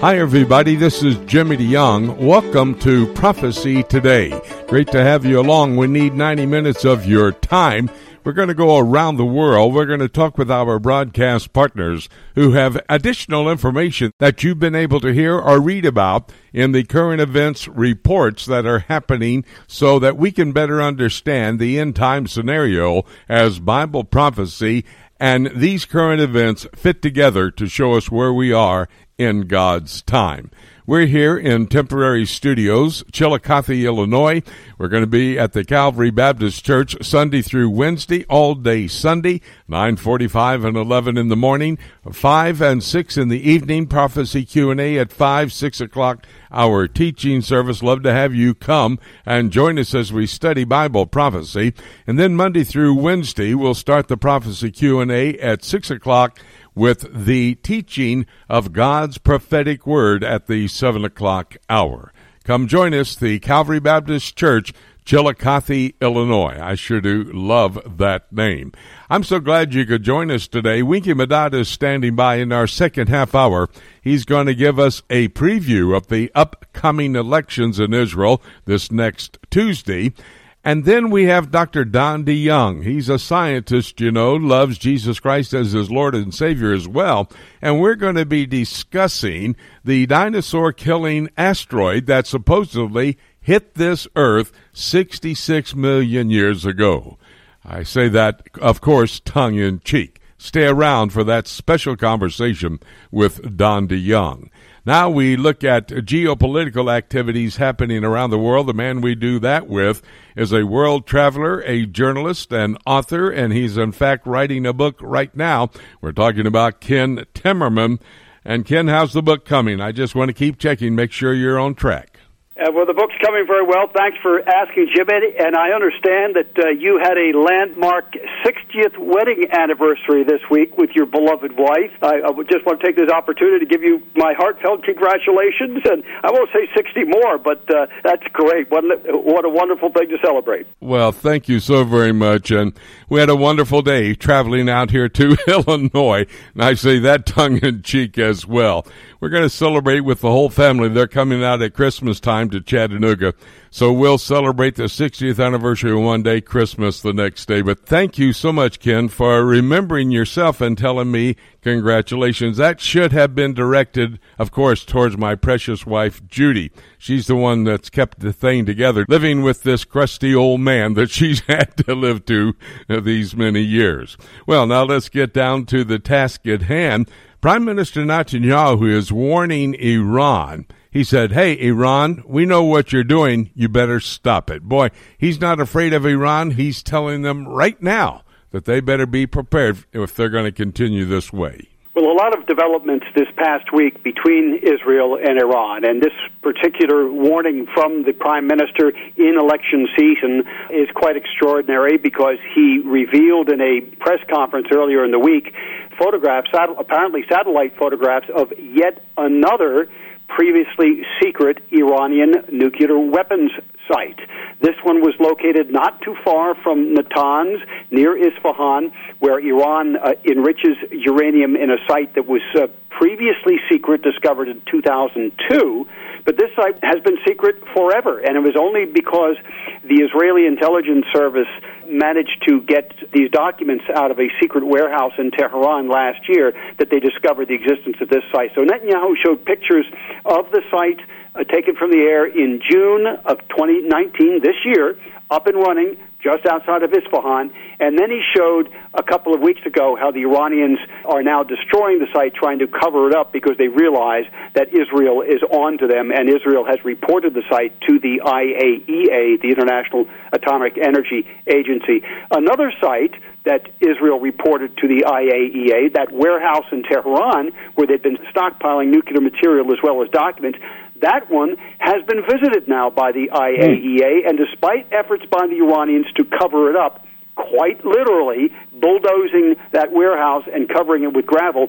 Hi, everybody. This is Jimmy DeYoung. Welcome to Prophecy Today. Great to have you along. We need 90 minutes of your time. We're going to go around the world. We're going to talk with our broadcast partners who have additional information that you've been able to hear or read about in the current events reports that are happening so that we can better understand the end time scenario as Bible prophecy and these current events fit together to show us where we are in God's time. We're here in temporary studios, Chillicothe, Illinois. We're going to be at the Calvary Baptist Church Sunday through Wednesday, all day Sunday, 9:45 and 11 in the morning, 5 and 6 in the evening. Prophecy Q&A at 5, 6 o'clock. Our teaching service. Love to have you come and join us as we study Bible prophecy. And then Monday through Wednesday, we'll start the prophecy Q&A at 6 o'clock with the teaching of God's prophetic word at the 7 o'clock hour. Come join us, the Calvary Baptist Church, Chillicothe, Illinois. I sure do love that name. I'm so glad you could join us today. Winky Madad is standing by in our second half hour. He's going to give us a preview of the upcoming elections in Israel this next Tuesday. And then we have Dr. Don DeYoung. He's a scientist, you know, loves Jesus Christ as his Lord and Savior as well. And we're going to be discussing the dinosaur killing asteroid that supposedly hit this Earth 66 million years ago. I say that, of course, tongue in cheek. Stay around for that special conversation with Don DeYoung. Now we look at geopolitical activities happening around the world. The man we do that with is a world traveler, a journalist, an author, and he's in fact writing a book right now. We're talking about Ken Timmerman. And Ken, how's the book coming? I just want to keep checking, make sure you're on track. Uh, well, the book's coming very well. Thanks for asking, Jimmy. And I understand that uh, you had a landmark 60th wedding anniversary this week with your beloved wife. I, I just want to take this opportunity to give you my heartfelt congratulations. And I won't say 60 more, but uh, that's great. What, what a wonderful thing to celebrate. Well, thank you so very much. And we had a wonderful day traveling out here to Illinois. And I say that tongue in cheek as well. We're going to celebrate with the whole family. They're coming out at Christmas time to Chattanooga. So we'll celebrate the 60th anniversary one day, Christmas the next day. But thank you so much, Ken, for remembering yourself and telling me congratulations. That should have been directed, of course, towards my precious wife, Judy. She's the one that's kept the thing together, living with this crusty old man that she's had to live to these many years. Well, now let's get down to the task at hand. Prime Minister Netanyahu is warning Iran. He said, Hey, Iran, we know what you're doing. You better stop it. Boy, he's not afraid of Iran. He's telling them right now that they better be prepared if they're going to continue this way. Well, a lot of developments this past week between Israel and Iran, and this particular warning from the Prime Minister in election season is quite extraordinary because he revealed in a press conference earlier in the week photographs, apparently satellite photographs of yet another previously secret Iranian nuclear weapons site. This one was located not too far from Natanz, near Isfahan, where Iran uh, enriches uranium in a site that was uh, previously secret, discovered in 2002. But this site has been secret forever, and it was only because the Israeli intelligence service managed to get these documents out of a secret warehouse in Tehran last year that they discovered the existence of this site. So Netanyahu showed pictures of the site uh, taken from the air in June of 2019, this year, up and running just outside of Isfahan. And then he showed a couple of weeks ago how the Iranians are now destroying the site, trying to cover it up because they realize that Israel is on to them, and Israel has reported the site to the IAEA, the International Atomic Energy Agency. Another site that Israel reported to the IAEA, that warehouse in Tehran where they'd been stockpiling nuclear material as well as documents, that one has been visited now by the IAEA, and despite efforts by the Iranians to cover it up, quite literally bulldozing that warehouse and covering it with gravel,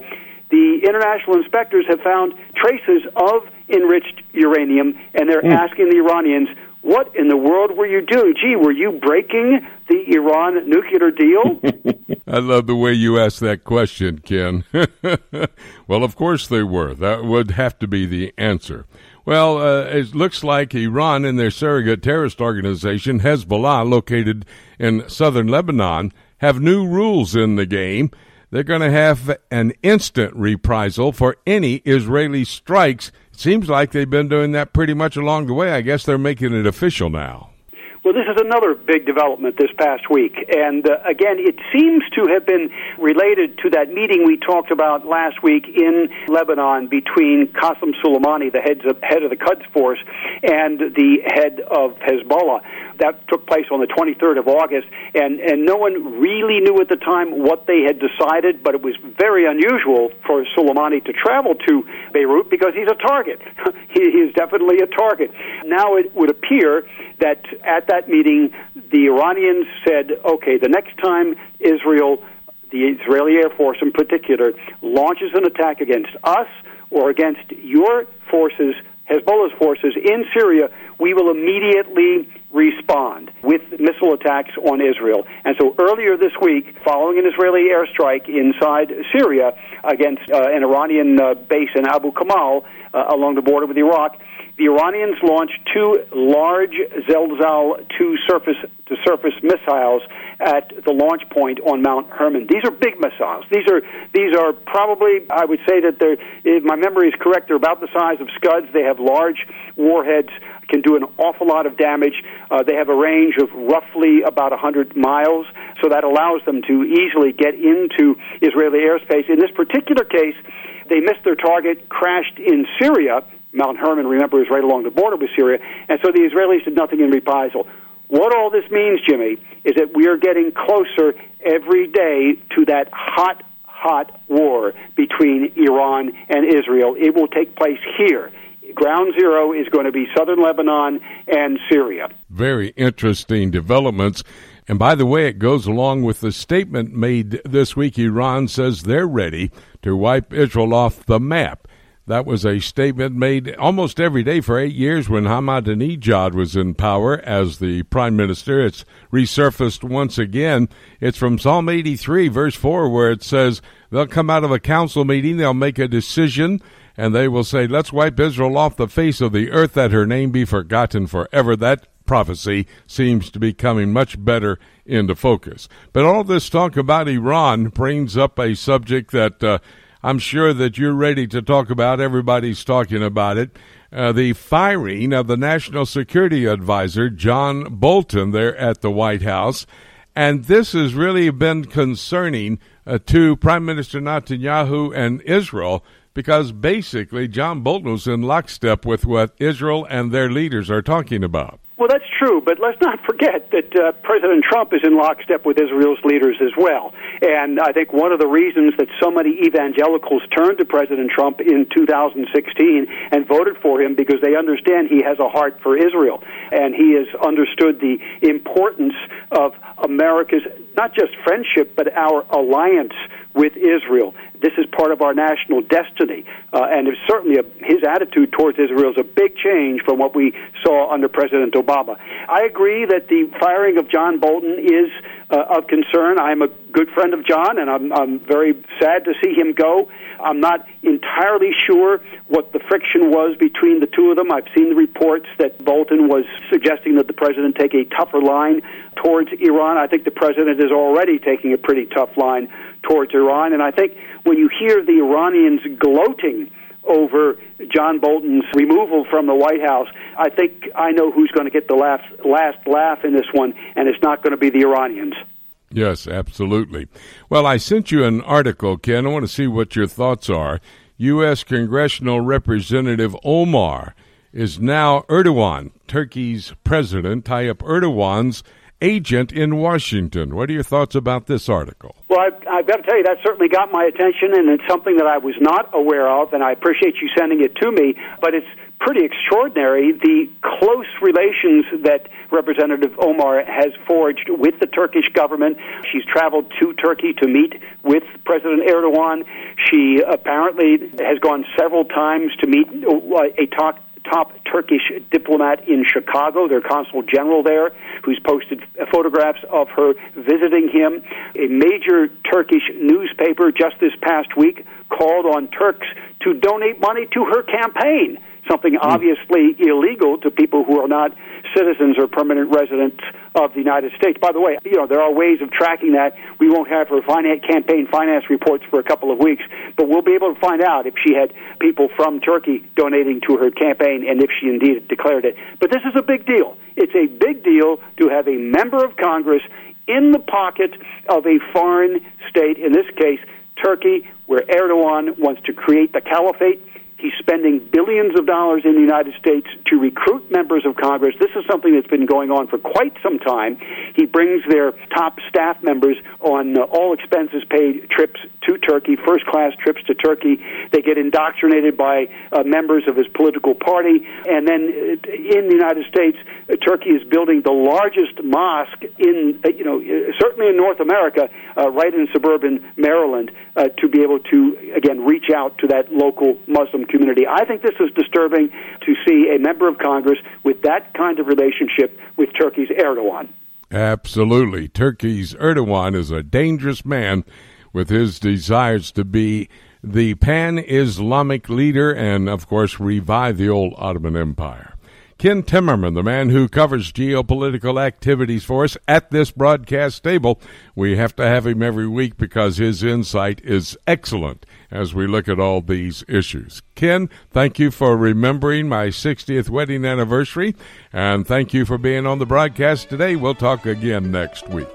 the international inspectors have found traces of enriched uranium, and they're mm. asking the Iranians, what in the world were you doing? Gee, were you breaking the Iran nuclear deal? I love the way you asked that question, Ken. well, of course they were. That would have to be the answer. Well, uh, it looks like Iran and their surrogate terrorist organization, Hezbollah, located in southern Lebanon, have new rules in the game. They're going to have an instant reprisal for any Israeli strikes. Seems like they've been doing that pretty much along the way. I guess they're making it official now. Well, this is another big development this past week. And uh, again, it seems to have been related to that meeting we talked about last week in Lebanon between Qasem Soleimani, the heads of, head of the Quds Force, and the head of Hezbollah. That took place on the 23rd of August, and, and no one really knew at the time what they had decided, but it was very unusual for Soleimani to travel to Beirut because he's a target. he is definitely a target. Now it would appear that at that meeting, the Iranians said, okay, the next time Israel, the Israeli Air Force in particular, launches an attack against us or against your forces, Hezbollah's forces in Syria, we will immediately respond with missile attacks on Israel. And so earlier this week, following an Israeli airstrike inside Syria against uh, an Iranian uh, base in Abu Kamal uh, along the border with Iraq, the Iranians launched two large Zelzal 2 surface to surface missiles at the launch point on Mount Hermon. These are big missiles. These are these are probably I would say that they're if my memory is correct, they're about the size of Scuds. They have large warheads, can do an awful lot of damage. Uh, they have a range of roughly about 100 miles, so that allows them to easily get into Israeli airspace. In this particular case, they missed their target, crashed in Syria. Mount Hermon, remember, is right along the border with Syria, and so the Israelis did nothing in reprisal. What all this means, Jimmy, is that we are getting closer every day to that hot, hot war between Iran and Israel. It will take place here. Ground zero is going to be southern Lebanon and Syria. Very interesting developments. And by the way, it goes along with the statement made this week. Iran says they're ready to wipe Israel off the map. That was a statement made almost every day for eight years when Ahmadinejad was in power as the prime minister. It's resurfaced once again. It's from Psalm 83, verse 4, where it says, They'll come out of a council meeting, they'll make a decision, and they will say, Let's wipe Israel off the face of the earth, that her name be forgotten forever. That prophecy seems to be coming much better into focus. But all this talk about Iran brings up a subject that uh, I'm sure that you're ready to talk about. Everybody's talking about it. Uh, the firing of the National Security Advisor, John Bolton, there at the White House. And this has really been concerning uh, to Prime Minister Netanyahu and Israel because basically John Bolton was in lockstep with what Israel and their leaders are talking about. Well, that's true, but let's not forget that uh, President Trump is in lockstep with Israel's leaders as well. And I think one of the reasons that so many evangelicals turned to President Trump in 2016 and voted for him because they understand he has a heart for Israel and he has understood the importance of America's not just friendship but our alliance with Israel. This is part of our national destiny, uh, and it's certainly a, his attitude towards Israel is a big change from what we saw under President Obama. I agree that the firing of John Bolton is uh, of concern. I'm a good friend of John, and I'm, I'm very sad to see him go. I'm not entirely sure what the friction was between the two of them. I've seen the reports that Bolton was suggesting that the president take a tougher line towards Iran. I think the president is already taking a pretty tough line towards Iran. And I think when you hear the Iranians gloating over John Bolton's removal from the White House, I think I know who's going to get the last, last laugh in this one, and it's not going to be the Iranians. Yes, absolutely. Well, I sent you an article, Ken. I want to see what your thoughts are. U.S. Congressional Representative Omar is now Erdogan, Turkey's president. Tayyip Erdogan's agent in Washington. What are your thoughts about this article? Well, I've, I've, got to tell you, that certainly got my attention, and it's something that I was not aware of, and I appreciate you sending it to me. But it's pretty extraordinary the close relations that Representative Omar has forged with the Turkish government. She's traveled to Turkey to meet with President Erdogan. She apparently has gone several times to meet uh, a talk top Turkish diplomat in Chicago, their consul general there, who's posted photographs of her visiting him. A major Turkish newspaper just this past week called on Turks to donate money to her campaign, something hmm. obviously illegal to people who are not citizens or permanent residents of the United States. By the way, you know, there are ways of tracking that. We won't have her finance, campaign finance reports for a couple of weeks, but we'll be able to find out if she had people from Turkey donating to her campaign and if she indeed declared it. But this is a big deal. It's a big deal to have a member of Congress in the pocket of a foreign state, in this case, Turkey, where Erdogan wants to create the caliphate He's spending billions of dollars in the United States to recruit members of Congress. This is something that's been going on for quite some time. He brings their top staff members on uh, all expenses paid trips to Turkey, first class trips to Turkey. They get indoctrinated by uh, members of his political party. And then uh, in the United States, uh, Turkey is building the largest mosque in, uh, you know, uh, certainly in North America, right in suburban Maryland, to be able to, again, reach out to that local Muslim community. I think this is disturbing to see a member of Congress with that kind of relationship with Turkey's Erdogan. Absolutely. Turkey's Erdogan is a dangerous man with his desires to be the pan Islamic leader and, of course, revive the old Ottoman Empire. Ken Timmerman, the man who covers geopolitical activities for us at this broadcast table. We have to have him every week because his insight is excellent as we look at all these issues. Ken, thank you for remembering my 60th wedding anniversary, and thank you for being on the broadcast today. We'll talk again next week.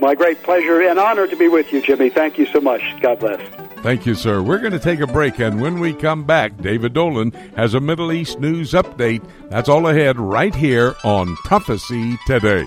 My great pleasure and honor to be with you, Jimmy. Thank you so much. God bless. Thank you, sir. We're going to take a break, and when we come back, David Dolan has a Middle East news update. That's all ahead right here on Prophecy Today.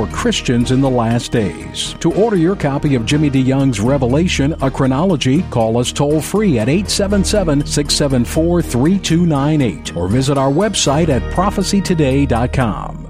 for Christians in the last days. To order your copy of Jimmy DeYoung's Revelation, a chronology, call us toll free at 877 674 3298 or visit our website at prophecytoday.com.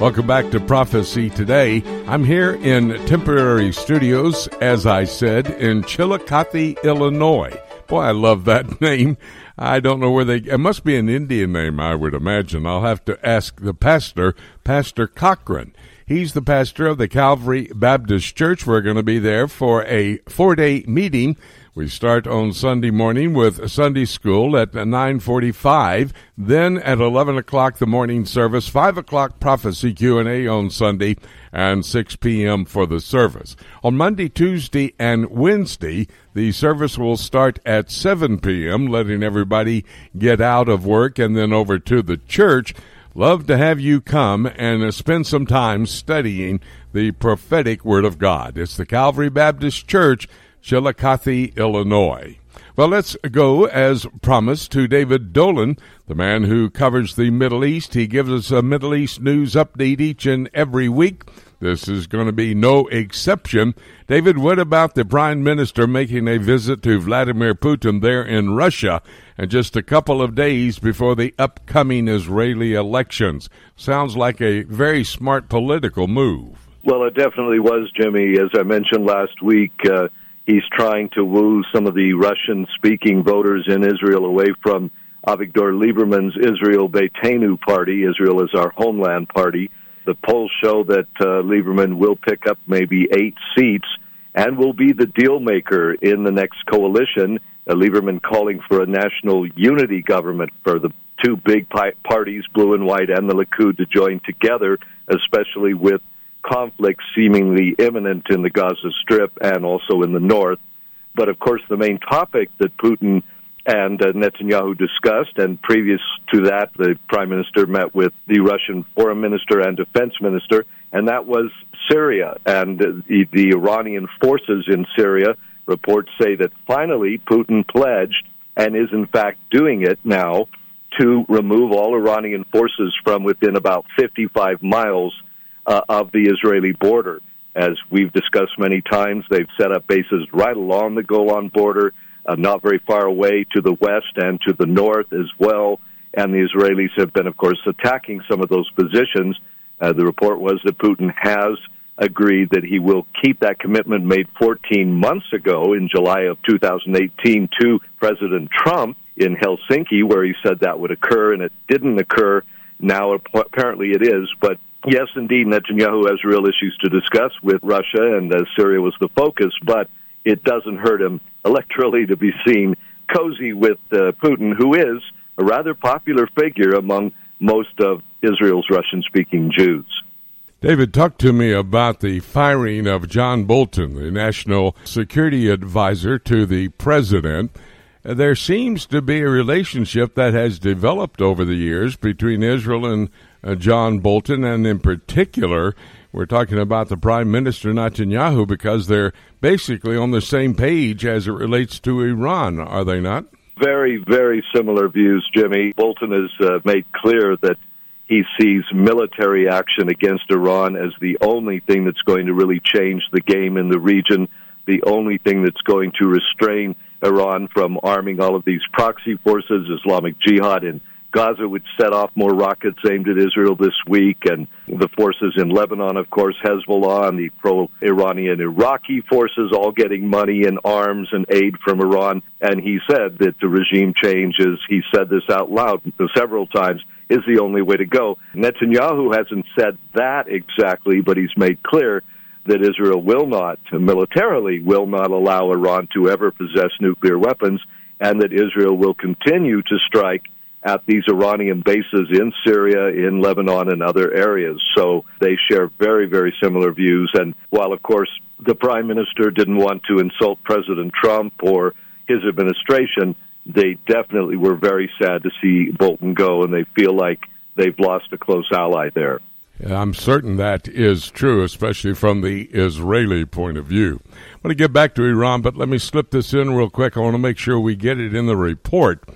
Welcome back to Prophecy Today. I'm here in temporary studios, as I said, in Chillicothe, Illinois. Boy, I love that name. I don't know where they. It must be an Indian name, I would imagine. I'll have to ask the pastor, Pastor Cochran. He's the pastor of the Calvary Baptist Church. We're going to be there for a four day meeting we start on Sunday morning with Sunday school at 9:45. Then at 11 o'clock the morning service, 5 o'clock prophecy Q&A on Sunday, and 6 p.m. for the service. On Monday, Tuesday, and Wednesday, the service will start at 7 p.m., letting everybody get out of work and then over to the church love to have you come and spend some time studying the prophetic Word of God. It's the Calvary Baptist Church, Chillicothe, Illinois. Well, let's go, as promised, to David Dolan, the man who covers the Middle East. He gives us a Middle East news update each and every week. This is going to be no exception. David, what about the Prime Minister making a visit to Vladimir Putin there in Russia and just a couple of days before the upcoming Israeli elections? Sounds like a very smart political move. Well, it definitely was, Jimmy. As I mentioned last week, uh, He's trying to woo some of the Russian speaking voters in Israel away from Avigdor Lieberman's Israel Beitenu party. Israel is our homeland party. The polls show that uh, Lieberman will pick up maybe eight seats and will be the deal maker in the next coalition. Uh, Lieberman calling for a national unity government for the two big parties, blue and white, and the Likud to join together, especially with conflict seemingly imminent in the Gaza Strip and also in the north. But of course, the main topic that Putin and uh, Netanyahu discussed, and previous to that, the prime minister met with the Russian foreign minister and defense minister, and that was Syria and uh, the, the Iranian forces in Syria. Reports say that finally Putin pledged and is in fact doing it now to remove all Iranian forces from within about 55 miles uh, of the Israeli border. As we've discussed many times, they've set up bases right along the Golan border, uh, not very far away to the west and to the north as well. And the Israelis have been, of course, attacking some of those positions. Uh, the report was that Putin has agreed that he will keep that commitment made 14 months ago in July of 2018 to President Trump in Helsinki, where he said that would occur, and it didn't occur. Now, apparently, it is. But yes, indeed, Netanyahu has real issues to discuss with Russia, and uh, Syria was the focus, but it doesn't hurt him electorally to be seen cozy with uh, Putin, who is a rather popular figure among most of Israel's Russian speaking Jews. David, talk to me about the firing of John Bolton, the national security advisor to the president. There seems to be a relationship that has developed over the years between Israel and uh, John Bolton, and in particular, we're talking about the Prime Minister Netanyahu because they're basically on the same page as it relates to Iran, are they not? Very, very similar views, Jimmy. Bolton has uh, made clear that he sees military action against Iran as the only thing that's going to really change the game in the region, the only thing that's going to restrain Iran from arming all of these proxy forces, Islamic Jihad in Gaza would set off more rockets aimed at Israel this week, and the forces in Lebanon, of course, Hezbollah and the pro Iranian Iraqi forces all getting money and arms and aid from Iran. And he said that the regime changes, he said this out loud several times, is the only way to go. Netanyahu hasn't said that exactly, but he's made clear that Israel will not, militarily, will not allow Iran to ever possess nuclear weapons, and that Israel will continue to strike at these Iranian bases in Syria, in Lebanon, and other areas. So they share very, very similar views. And while, of course, the prime minister didn't want to insult President Trump or his administration, they definitely were very sad to see Bolton go, and they feel like they've lost a close ally there. I'm certain that is true, especially from the Israeli point of view. I'm going to get back to Iran, but let me slip this in real quick. I want to make sure we get it in the report.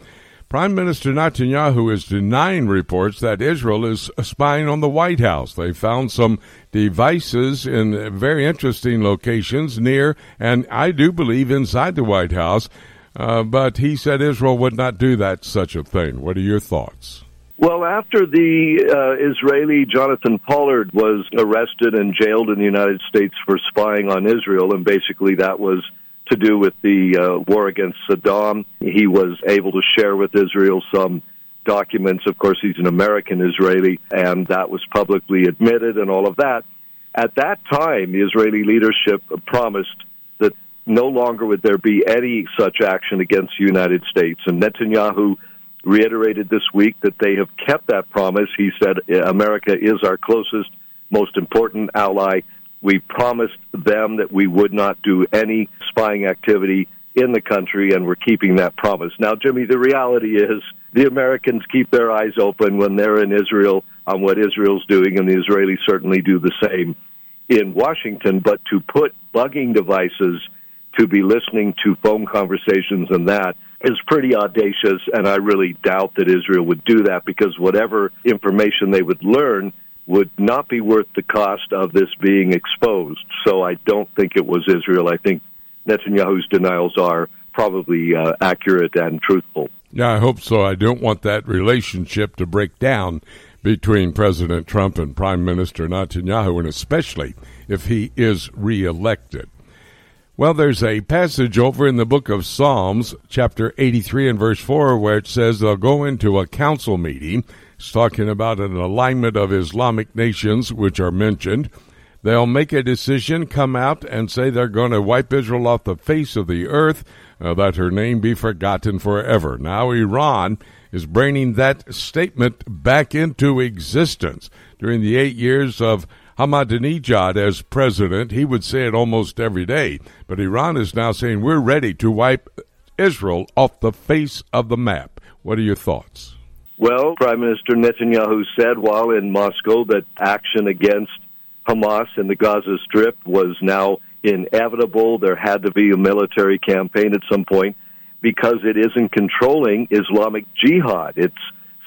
Prime Minister Netanyahu is denying reports that Israel is spying on the White House. They found some devices in very interesting locations near, and I do believe inside the White House. Uh, but he said Israel would not do that such a thing. What are your thoughts? Well, after the uh, Israeli Jonathan Pollard was arrested and jailed in the United States for spying on Israel, and basically that was to do with the uh, war against Saddam. He was able to share with Israel some documents. Of course, he's an American Israeli, and that was publicly admitted and all of that. At that time, the Israeli leadership promised that no longer would there be any such action against the United States. And Netanyahu reiterated this week that they have kept that promise. He said, America is our closest, most important ally we promised them that we would not do any spying activity in the country, and we're keeping that promise. Now, Jimmy, the reality is the Americans keep their eyes open when they're in Israel on what Israel's doing, and the Israelis certainly do the same in Washington. But to put bugging devices to be listening to phone conversations and that is pretty audacious, and I really doubt that Israel would do that because whatever information they would learn would not be worth the cost of this being exposed. So I don't think it was Israel. I think Netanyahu's denials are probably uh, accurate and truthful. Yeah, I hope so. I don't want that relationship to break down between President Trump and Prime Minister Netanyahu, and especially if he is reelected. Well, there's a passage over in the book of Psalms, chapter 83 and verse 4, where it says they'll go into a council meeting. It's talking about an alignment of Islamic nations, which are mentioned. They'll make a decision, come out, and say they're going to wipe Israel off the face of the earth, uh, that her name be forgotten forever. Now, Iran is bringing that statement back into existence. During the eight years of Ahmadinejad as president, he would say it almost every day. But Iran is now saying we're ready to wipe Israel off the face of the map. What are your thoughts? Well, Prime Minister Netanyahu said while in Moscow that action against Hamas in the Gaza Strip was now inevitable. There had to be a military campaign at some point because it isn't controlling Islamic Jihad. It's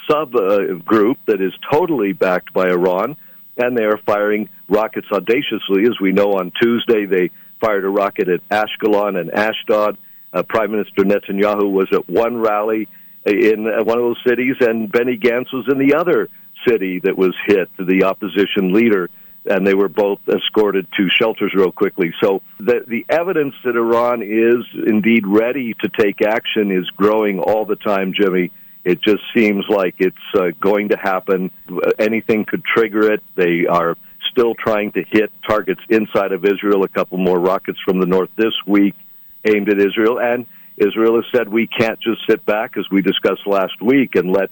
sub uh, group that is totally backed by Iran and they are firing rockets audaciously. As we know, on Tuesday they fired a rocket at Ashkelon and Ashdod. Uh, Prime Minister Netanyahu was at one rally in one of those cities, and Benny Gantz was in the other city that was hit, the opposition leader, and they were both escorted to shelters real quickly. So the the evidence that Iran is indeed ready to take action is growing all the time, Jimmy. It just seems like it's uh, going to happen. Anything could trigger it. They are still trying to hit targets inside of Israel. A couple more rockets from the north this week aimed at Israel. And Israel has said we can't just sit back, as we discussed last week, and let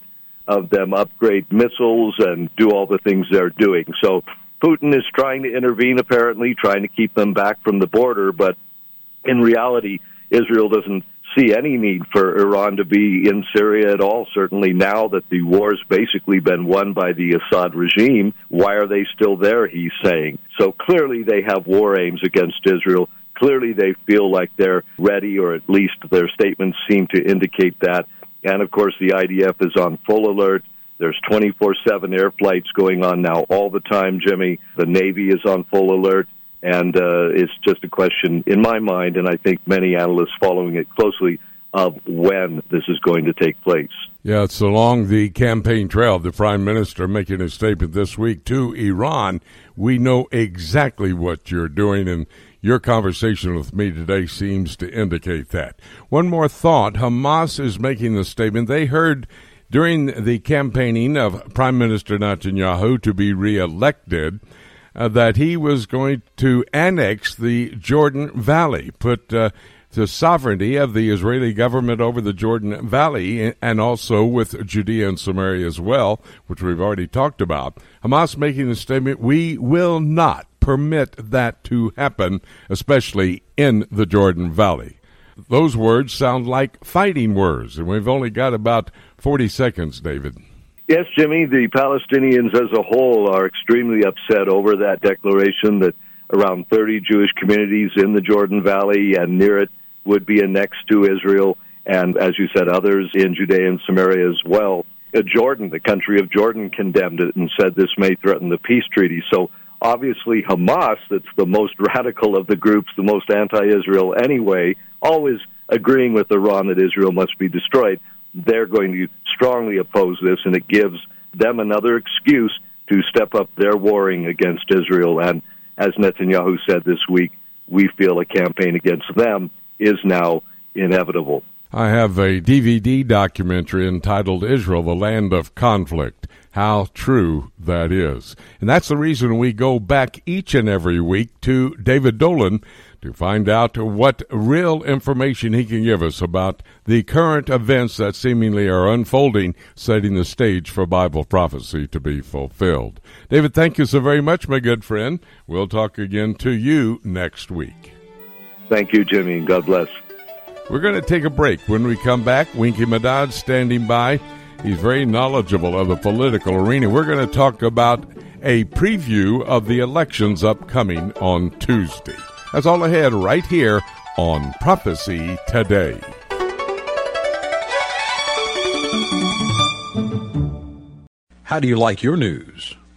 of them upgrade missiles and do all the things they're doing. So Putin is trying to intervene, apparently, trying to keep them back from the border. But in reality, Israel doesn't see any need for Iran to be in Syria at all. Certainly now that the war's basically been won by the Assad regime, why are they still there, he's saying. So clearly they have war aims against Israel. Clearly they feel like they're ready, or at least their statements seem to indicate that. And of course, the IDF is on full alert. There's 24 7 air flights going on now all the time, Jimmy. The Navy is on full alert. And uh, it's just a question, in my mind, and I think many analysts following it closely, of when this is going to take place. Yeah, it's along the campaign trail. The prime minister making a statement this week to Iran. We know exactly what you're doing, and your conversation with me today seems to indicate that. One more thought Hamas is making the statement. They heard during the campaigning of Prime Minister Netanyahu to be reelected uh, that he was going to annex the Jordan Valley, put uh, the sovereignty of the Israeli government over the Jordan Valley and also with Judea and Samaria as well, which we've already talked about. Hamas making the statement, we will not permit that to happen, especially in the Jordan Valley. Those words sound like fighting words, and we've only got about 40 seconds, David. Yes, Jimmy, the Palestinians as a whole are extremely upset over that declaration that around 30 Jewish communities in the Jordan Valley and near it would be annexed to Israel, and as you said, others in Judea and Samaria as well. Uh, Jordan, the country of Jordan, condemned it and said this may threaten the peace treaty. So obviously, Hamas, that's the most radical of the groups, the most anti Israel anyway, always agreeing with Iran that Israel must be destroyed they're going to strongly oppose this, and it gives them another excuse to step up their warring against Israel. And as Netanyahu said this week, we feel a campaign against them is now inevitable. I have a DVD documentary entitled Israel, the Land of Conflict. How true that is. And that's the reason we go back each and every week to David Dolan to find out what real information he can give us about the current events that seemingly are unfolding, setting the stage for Bible prophecy to be fulfilled. David, thank you so very much, my good friend. We'll talk again to you next week. Thank you, Jimmy. And God bless. We're going to take a break. When we come back, Winky Madad standing by He's very knowledgeable of the political arena. We're going to talk about a preview of the elections upcoming on Tuesday. That's all ahead right here on Prophecy Today. How do you like your news?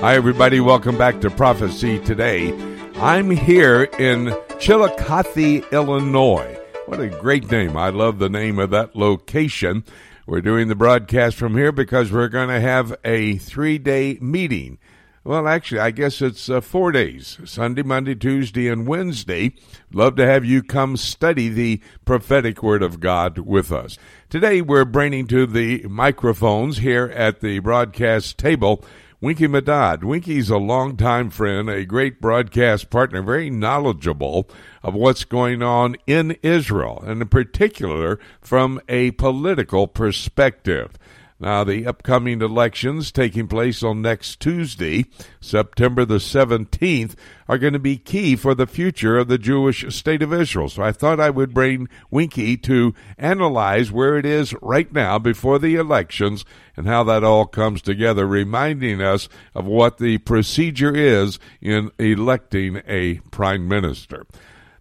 Hi, everybody. Welcome back to Prophecy Today. I'm here in Chillicothe, Illinois. What a great name. I love the name of that location. We're doing the broadcast from here because we're going to have a three day meeting. Well, actually, I guess it's uh, four days Sunday, Monday, Tuesday, and Wednesday. Love to have you come study the prophetic word of God with us. Today, we're bringing to the microphones here at the broadcast table Winky Madad. Winky's a longtime friend, a great broadcast partner, very knowledgeable of what's going on in Israel, and in particular from a political perspective. Now, the upcoming elections taking place on next Tuesday, September the 17th, are going to be key for the future of the Jewish state of Israel. So I thought I would bring Winky to analyze where it is right now before the elections and how that all comes together, reminding us of what the procedure is in electing a prime minister.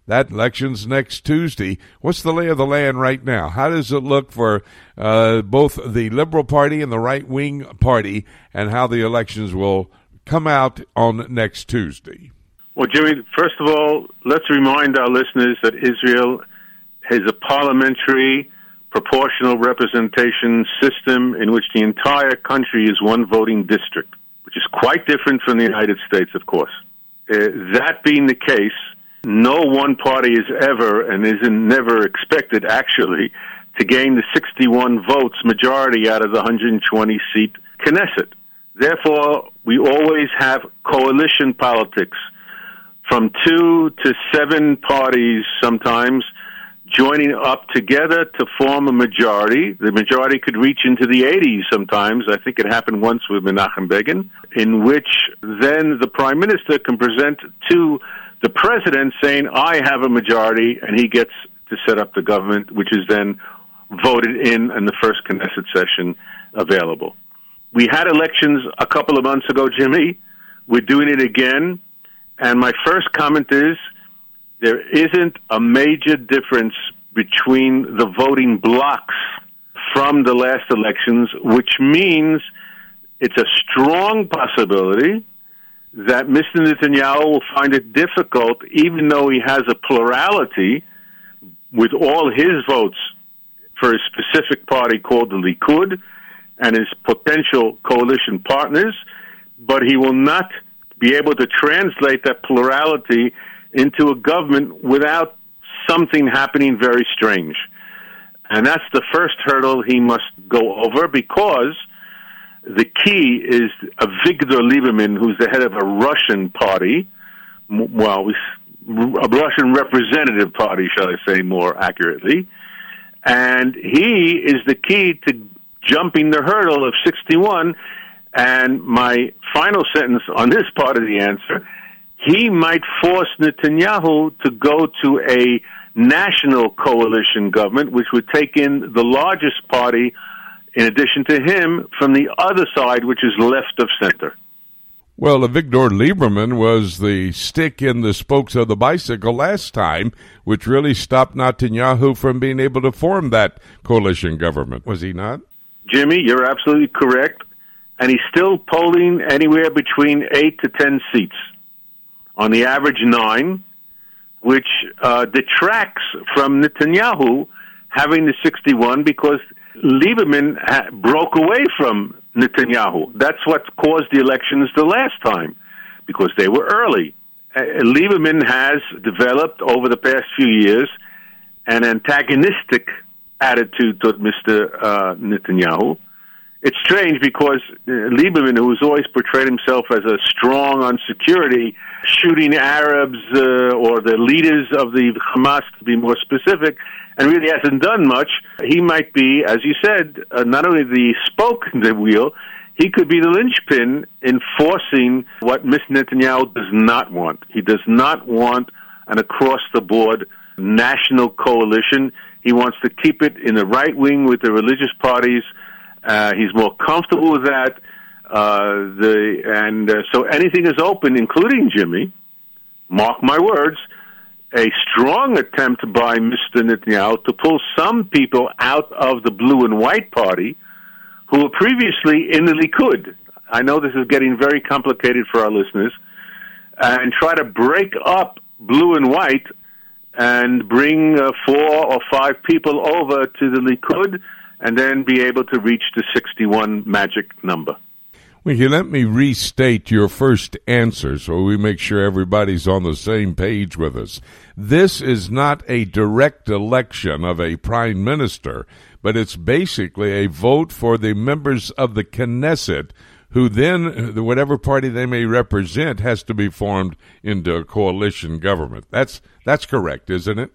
That election's next Tuesday. What's the lay of the land right now? How does it look for uh, both the Liberal Party and the right wing party, and how the elections will come out on next Tuesday? Well, Jimmy, first of all, let's remind our listeners that Israel has a parliamentary proportional representation system in which the entire country is one voting district, which is quite different from the United States, of course. Uh, that being the case, no one party is ever and is never expected actually to gain the 61 votes majority out of the 120 seat Knesset. Therefore, we always have coalition politics from two to seven parties sometimes joining up together to form a majority. The majority could reach into the 80s sometimes. I think it happened once with Menachem Begin, in which then the prime minister can present to the president saying, I have a majority, and he gets to set up the government, which is then voted in in the first Knesset session available. We had elections a couple of months ago, Jimmy. We're doing it again. And my first comment is there isn't a major difference between the voting blocks from the last elections, which means it's a strong possibility that Mr. Netanyahu will find it difficult, even though he has a plurality with all his votes for a specific party called the Likud and his potential coalition partners, but he will not be able to translate that plurality into a government without something happening very strange. And that's the first hurdle he must go over because the key is Avigdor Lieberman, who's the head of a Russian party, well, a Russian representative party, shall I say more accurately, and he is the key to jumping the hurdle of 61. And my final sentence on this part of the answer he might force Netanyahu to go to a national coalition government, which would take in the largest party in addition to him from the other side, which is left of center. Well, Avigdor Lieberman was the stick in the spokes of the bicycle last time, which really stopped Netanyahu from being able to form that coalition government, was he not? Jimmy, you're absolutely correct. And he's still polling anywhere between 8 to 10 seats. On the average, 9, which uh, detracts from Netanyahu having the 61 because Lieberman broke away from Netanyahu. That's what caused the elections the last time because they were early. Uh, Lieberman has developed over the past few years an antagonistic attitude toward Mr. Uh, Netanyahu. It's strange because uh, Lieberman, who has always portrayed himself as a strong on security, shooting Arabs uh, or the leaders of the Hamas, to be more specific, and really hasn't done much, he might be, as you said, uh, not only the spoke in the wheel, he could be the linchpin in forcing what Mr. Netanyahu does not want. He does not want an across the board national coalition. He wants to keep it in the right wing with the religious parties. Uh, he's more comfortable with that. Uh, the and uh, so anything is open, including Jimmy. Mark my words, a strong attempt by Mr. Netanyahu to pull some people out of the blue and white party who were previously in the Likud. I know this is getting very complicated for our listeners, and try to break up blue and white and bring uh, four or five people over to the Likud and then be able to reach the 61 magic number. You let me restate your first answer so we make sure everybody's on the same page with us? This is not a direct election of a prime minister, but it's basically a vote for the members of the Knesset who then, whatever party they may represent, has to be formed into a coalition government. That's that's correct, isn't it?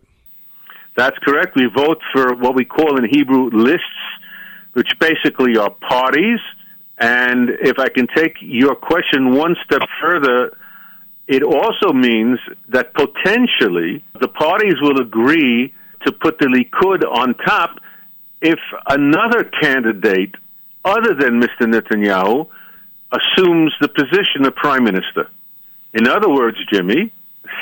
That's correct. We vote for what we call in Hebrew lists, which basically are parties. And if I can take your question one step further, it also means that potentially the parties will agree to put the Likud on top if another candidate other than Mr. Netanyahu assumes the position of prime minister. In other words, Jimmy,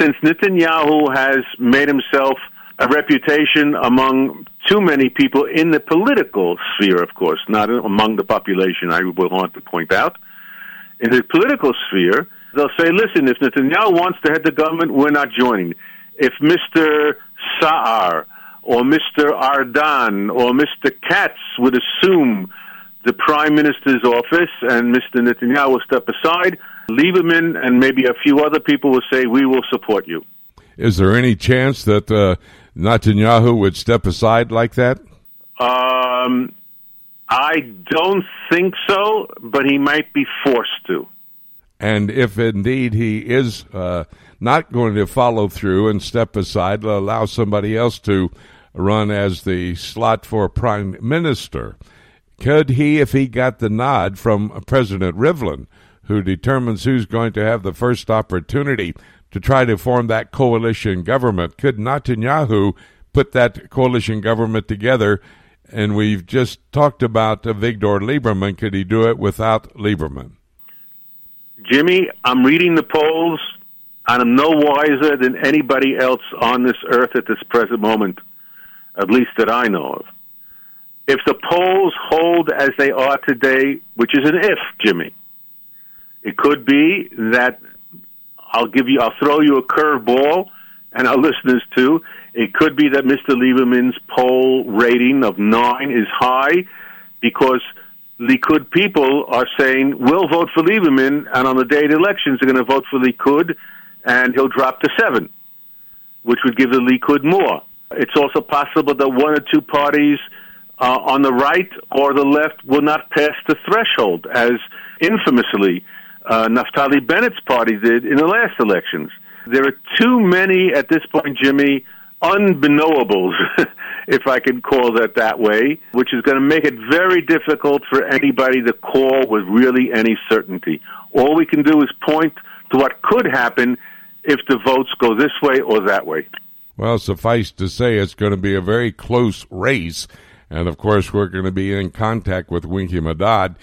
since Netanyahu has made himself a reputation among too many people in the political sphere, of course, not among the population, I will want to point out. In the political sphere, they'll say, listen, if Netanyahu wants to head the government, we're not joining. If Mr. Saar or Mr. Erdan or Mr. Katz would assume the prime minister's office and Mr. Netanyahu will step aside. Lieberman and maybe a few other people will say, We will support you. Is there any chance that uh, Netanyahu would step aside like that? Um, I don't think so, but he might be forced to. And if indeed he is uh, not going to follow through and step aside, allow somebody else to run as the slot for prime minister, could he, if he got the nod from President Rivlin, who determines who's going to have the first opportunity to try to form that coalition government, could Netanyahu put that coalition government together? And we've just talked about Victor Lieberman. Could he do it without Lieberman? Jimmy, I'm reading the polls, and I'm no wiser than anybody else on this earth at this present moment, at least that I know of if the polls hold as they are today, which is an if, Jimmy, it could be that I'll give you, I'll throw you a curveball, and our listeners too. It could be that Mr. Lieberman's poll rating of nine is high because Likud people are saying we'll vote for Lieberman, and on the day of the elections, they're going to vote for Likud, and he'll drop to seven, which would give the Likud more. It's also possible that one or two parties uh, on the right or the left will not pass the threshold, as infamously uh, Naftali Bennett's party did in the last elections. There are too many at this point, Jimmy, unbeknowables, if I can call that that way, which is going to make it very difficult for anybody to call with really any certainty. All we can do is point to what could happen if the votes go this way or that way. Well, suffice to say, it's going to be a very close race. And of course, we're going to be in contact with Winky Medad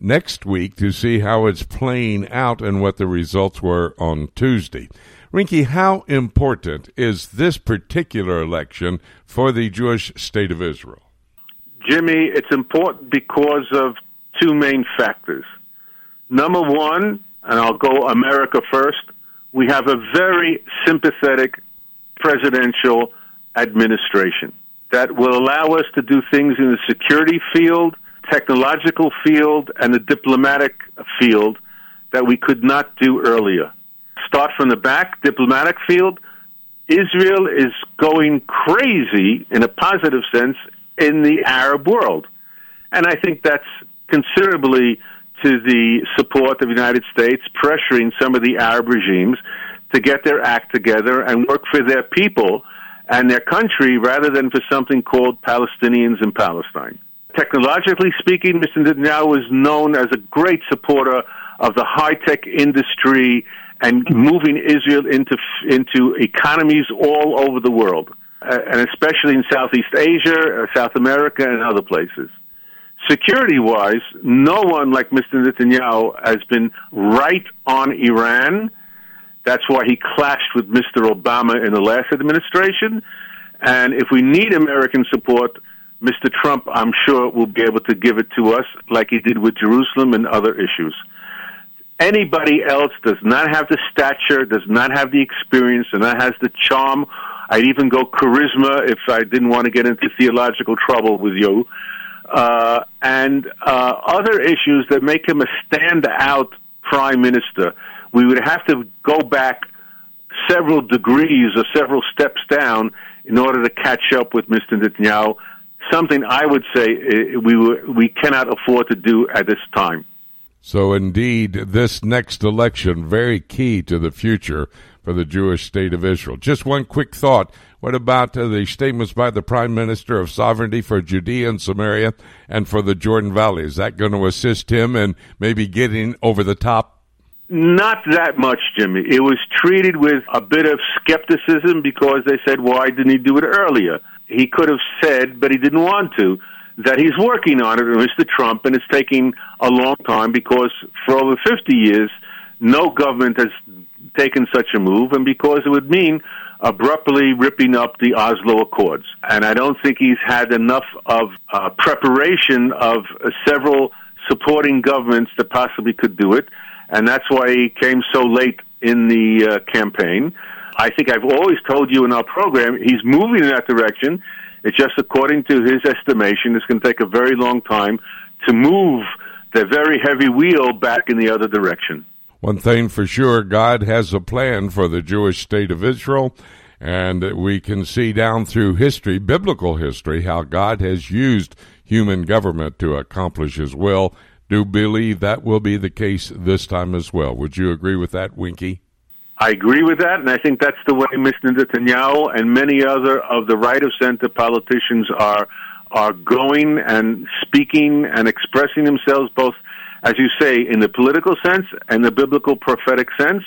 next week to see how it's playing out and what the results were on Tuesday. Winky, how important is this particular election for the Jewish state of Israel? Jimmy, it's important because of two main factors. Number one, and I'll go America first, we have a very sympathetic presidential administration that will allow us to do things in the security field, technological field, and the diplomatic field that we could not do earlier. Start from the back, diplomatic field. Israel is going crazy in a positive sense in the Arab world. And I think that's considerably to the support of the United States, pressuring some of the Arab regimes to get their act together and work for their people and their country rather than for something called Palestinians in Palestine. Technologically speaking, Mr. Netanyahu is known as a great supporter of the high tech industry and moving Israel into into economies all over the world, uh, and especially in Southeast Asia, uh, South America, and other places. Security wise, no one like Mr. Netanyahu has been right on Iran. That's why he clashed with Mr. Obama in the last administration. And if we need American support, Mr. Trump, I'm sure, will be able to give it to us like he did with Jerusalem and other issues. Anybody else does not have the stature, does not have the experience, and that has the charm. I'd even go charisma if I didn't want to get into theological trouble with you uh, and uh, other issues that make him a standout prime minister. We would have to go back several degrees or several steps down in order to catch up with Mr. Netanyahu. Something I would say uh, we we cannot afford to do at this time. So, indeed, this next election very key to the future for the Jewish state of Israel. Just one quick thought what about uh, the statements by the Prime Minister of sovereignty for Judea and Samaria and for the Jordan Valley? Is that going to assist him in maybe getting over the top? Not that much, Jimmy. It was treated with a bit of skepticism because they said, why didn't he do it earlier? He could have said, but he didn't want to, that he's working on it, Mr. Trump, and it's taking a long time because for over 50 years, no government has taken such a move, and because it would mean abruptly ripping up the Oslo Accords. And I don't think he's had enough of uh, preparation of uh, several supporting governments that possibly could do it. And that's why he came so late in the uh, campaign. I think I've always told you in our program, he's moving in that direction. It's just according to his estimation, it's going to take a very long time to move the very heavy wheel back in the other direction. One thing for sure, God has a plan for the Jewish state of Israel, and we can see down through history, biblical history, how God has used human government to accomplish his will. Do you believe that will be the case this time as well. Would you agree with that, Winky? I agree with that, and I think that's the way Mr. Netanyahu and many other of the right of center politicians are are going and speaking and expressing themselves both as you say, in the political sense and the biblical prophetic sense.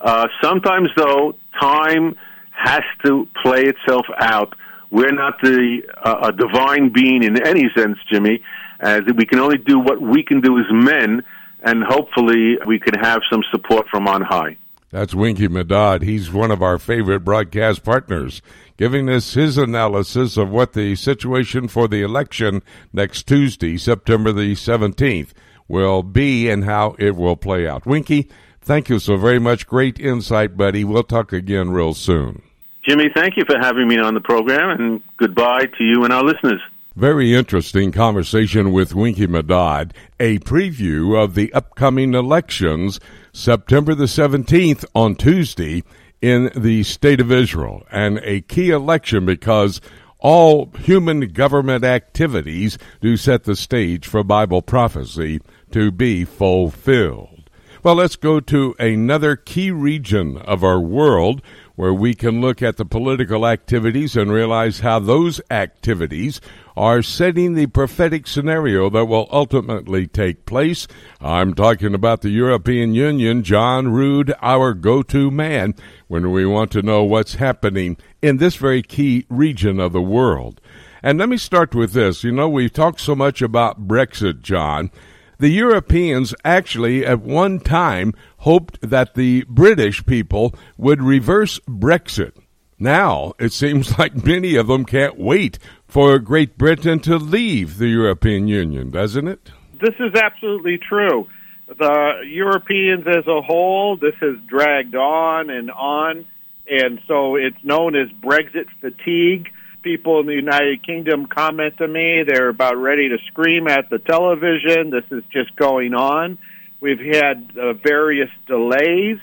Uh, sometimes, though, time has to play itself out. We're not the uh, a divine being in any sense, Jimmy. Uh, we can only do what we can do as men, and hopefully, we can have some support from on high. That's Winky Medad. He's one of our favorite broadcast partners, giving us his analysis of what the situation for the election next Tuesday, September the 17th will be and how it will play out. Winky, thank you so very much. Great insight, buddy. We'll talk again real soon. Jimmy, thank you for having me on the program, and goodbye to you and our listeners. Very interesting conversation with Winky Medad, a preview of the upcoming elections September the 17th on Tuesday in the state of Israel, and a key election because all human government activities do set the stage for Bible prophecy to be fulfilled. Well, let's go to another key region of our world where we can look at the political activities and realize how those activities are setting the prophetic scenario that will ultimately take place. I'm talking about the European Union, John Rood, our go to man, when we want to know what's happening in this very key region of the world. And let me start with this. You know, we've talked so much about Brexit, John. The Europeans actually, at one time, hoped that the British people would reverse Brexit now it seems like many of them can't wait for Great Britain to leave the European Union, doesn't it? This is absolutely true. The Europeans as a whole, this has dragged on and on, and so it's known as Brexit fatigue. People in the United Kingdom comment to me they're about ready to scream at the television. This is just going on. We've had uh, various delays.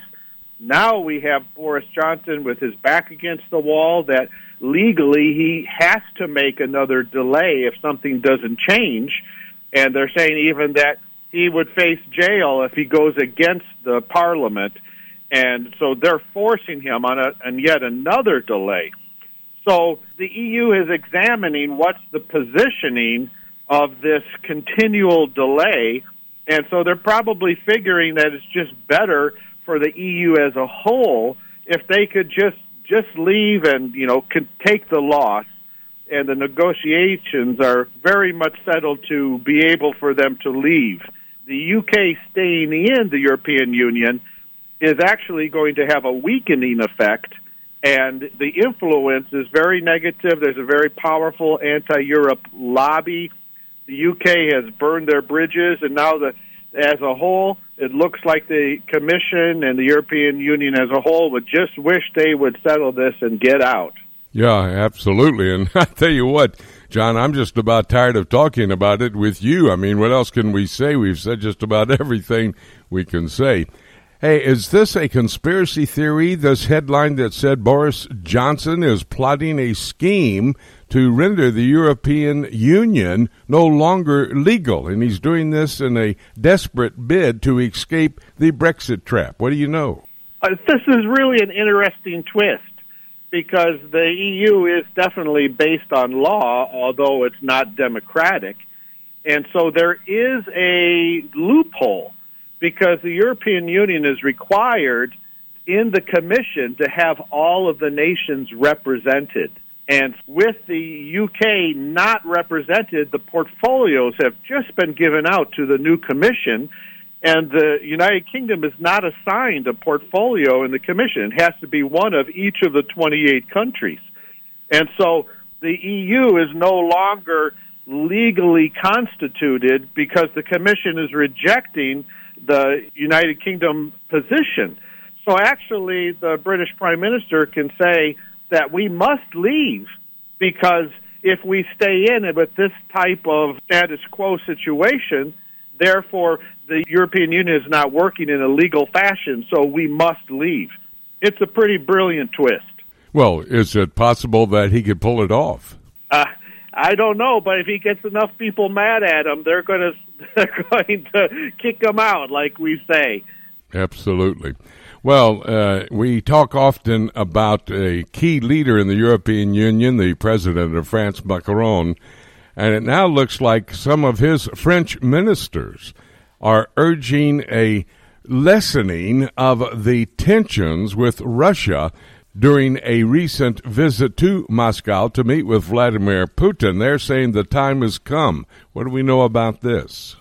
Now we have Boris Johnson with his back against the wall that legally he has to make another delay if something doesn't change. And they're saying even that he would face jail if he goes against the parliament. And so they're forcing him on, a, on yet another delay. So the EU is examining what's the positioning of this continual delay. And so they're probably figuring that it's just better for the EU as a whole if they could just just leave and you know could take the loss and the negotiations are very much settled to be able for them to leave. The UK staying in the European Union is actually going to have a weakening effect, and the influence is very negative. There's a very powerful anti Europe lobby. The UK has burned their bridges, and now the as a whole, it looks like the Commission and the European Union as a whole would just wish they would settle this and get out. Yeah, absolutely. And I tell you what, John, I'm just about tired of talking about it with you. I mean, what else can we say? We've said just about everything we can say. Hey, is this a conspiracy theory? This headline that said Boris Johnson is plotting a scheme to render the European Union no longer legal, and he's doing this in a desperate bid to escape the Brexit trap. What do you know? Uh, this is really an interesting twist because the EU is definitely based on law, although it's not democratic. And so there is a loophole because the European Union is required in the Commission to have all of the nations represented. And with the UK not represented, the portfolios have just been given out to the new commission, and the United Kingdom is not assigned a portfolio in the commission. It has to be one of each of the 28 countries. And so the EU is no longer legally constituted because the commission is rejecting the United Kingdom position. So actually, the British Prime Minister can say, that we must leave because if we stay in it with this type of status quo situation, therefore the European Union is not working in a legal fashion, so we must leave. It's a pretty brilliant twist. Well, is it possible that he could pull it off? Uh, I don't know, but if he gets enough people mad at him, they're going to they're going to kick him out, like we say. Absolutely. Well, uh, we talk often about a key leader in the European Union, the president of France, Macron, and it now looks like some of his French ministers are urging a lessening of the tensions with Russia during a recent visit to Moscow to meet with Vladimir Putin. They're saying the time has come. What do we know about this?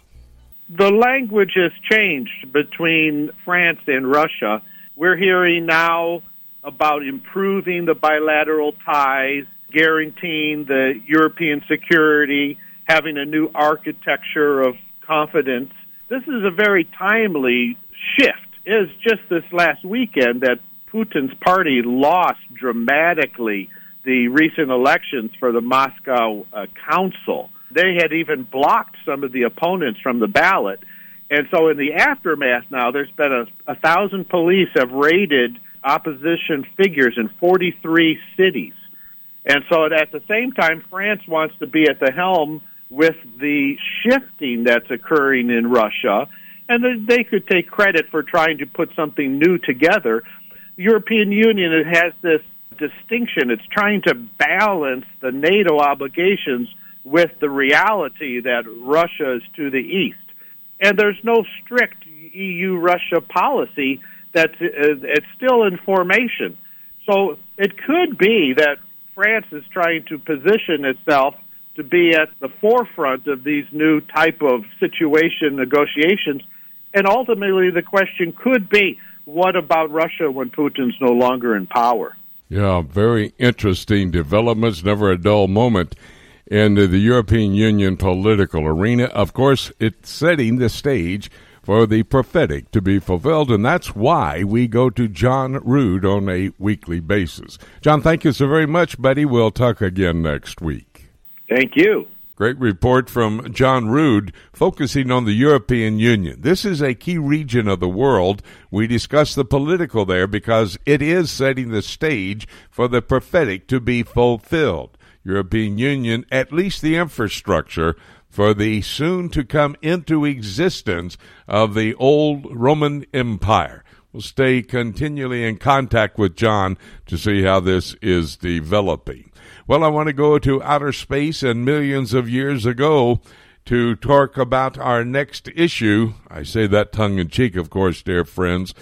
The language has changed between France and Russia we're hearing now about improving the bilateral ties, guaranteeing the European security, having a new architecture of confidence. This is a very timely shift. It was just this last weekend that Putin's party lost dramatically the recent elections for the Moscow uh, Council. They had even blocked some of the opponents from the ballot. And so, in the aftermath now, there's been a, a thousand police have raided opposition figures in 43 cities. And so, at the same time, France wants to be at the helm with the shifting that's occurring in Russia, and they could take credit for trying to put something new together. The European Union it has this distinction. It's trying to balance the NATO obligations with the reality that Russia is to the east and there's no strict EU Russia policy that's uh, it's still in formation. So it could be that France is trying to position itself to be at the forefront of these new type of situation negotiations and ultimately the question could be what about Russia when Putin's no longer in power? Yeah, very interesting developments, never a dull moment in the European Union political arena. Of course, it's setting the stage for the prophetic to be fulfilled, and that's why we go to John Rood on a weekly basis. John, thank you so very much, buddy. We'll talk again next week. Thank you. Great report from John Rood focusing on the European Union. This is a key region of the world. We discuss the political there because it is setting the stage for the prophetic to be fulfilled. European Union, at least the infrastructure for the soon to come into existence of the old Roman Empire. We'll stay continually in contact with John to see how this is developing. Well, I want to go to outer space and millions of years ago to talk about our next issue. I say that tongue in cheek, of course, dear friends.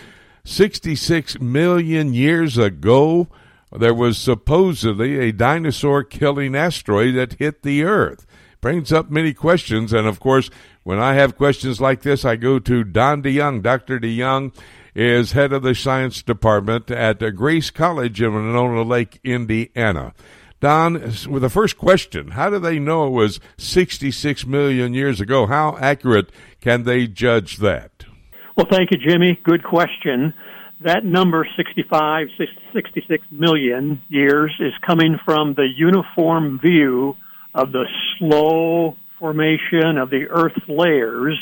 66 million years ago, there was supposedly a dinosaur killing asteroid that hit the Earth. Brings up many questions, and of course, when I have questions like this, I go to Don DeYoung. Dr. DeYoung is head of the science department at Grace College in Winona Lake, Indiana. Don, with the first question, how do they know it was 66 million years ago? How accurate can they judge that? Well, thank you, Jimmy. Good question. That number, 65, 66 million years, is coming from the uniform view of the slow formation of the Earth's layers.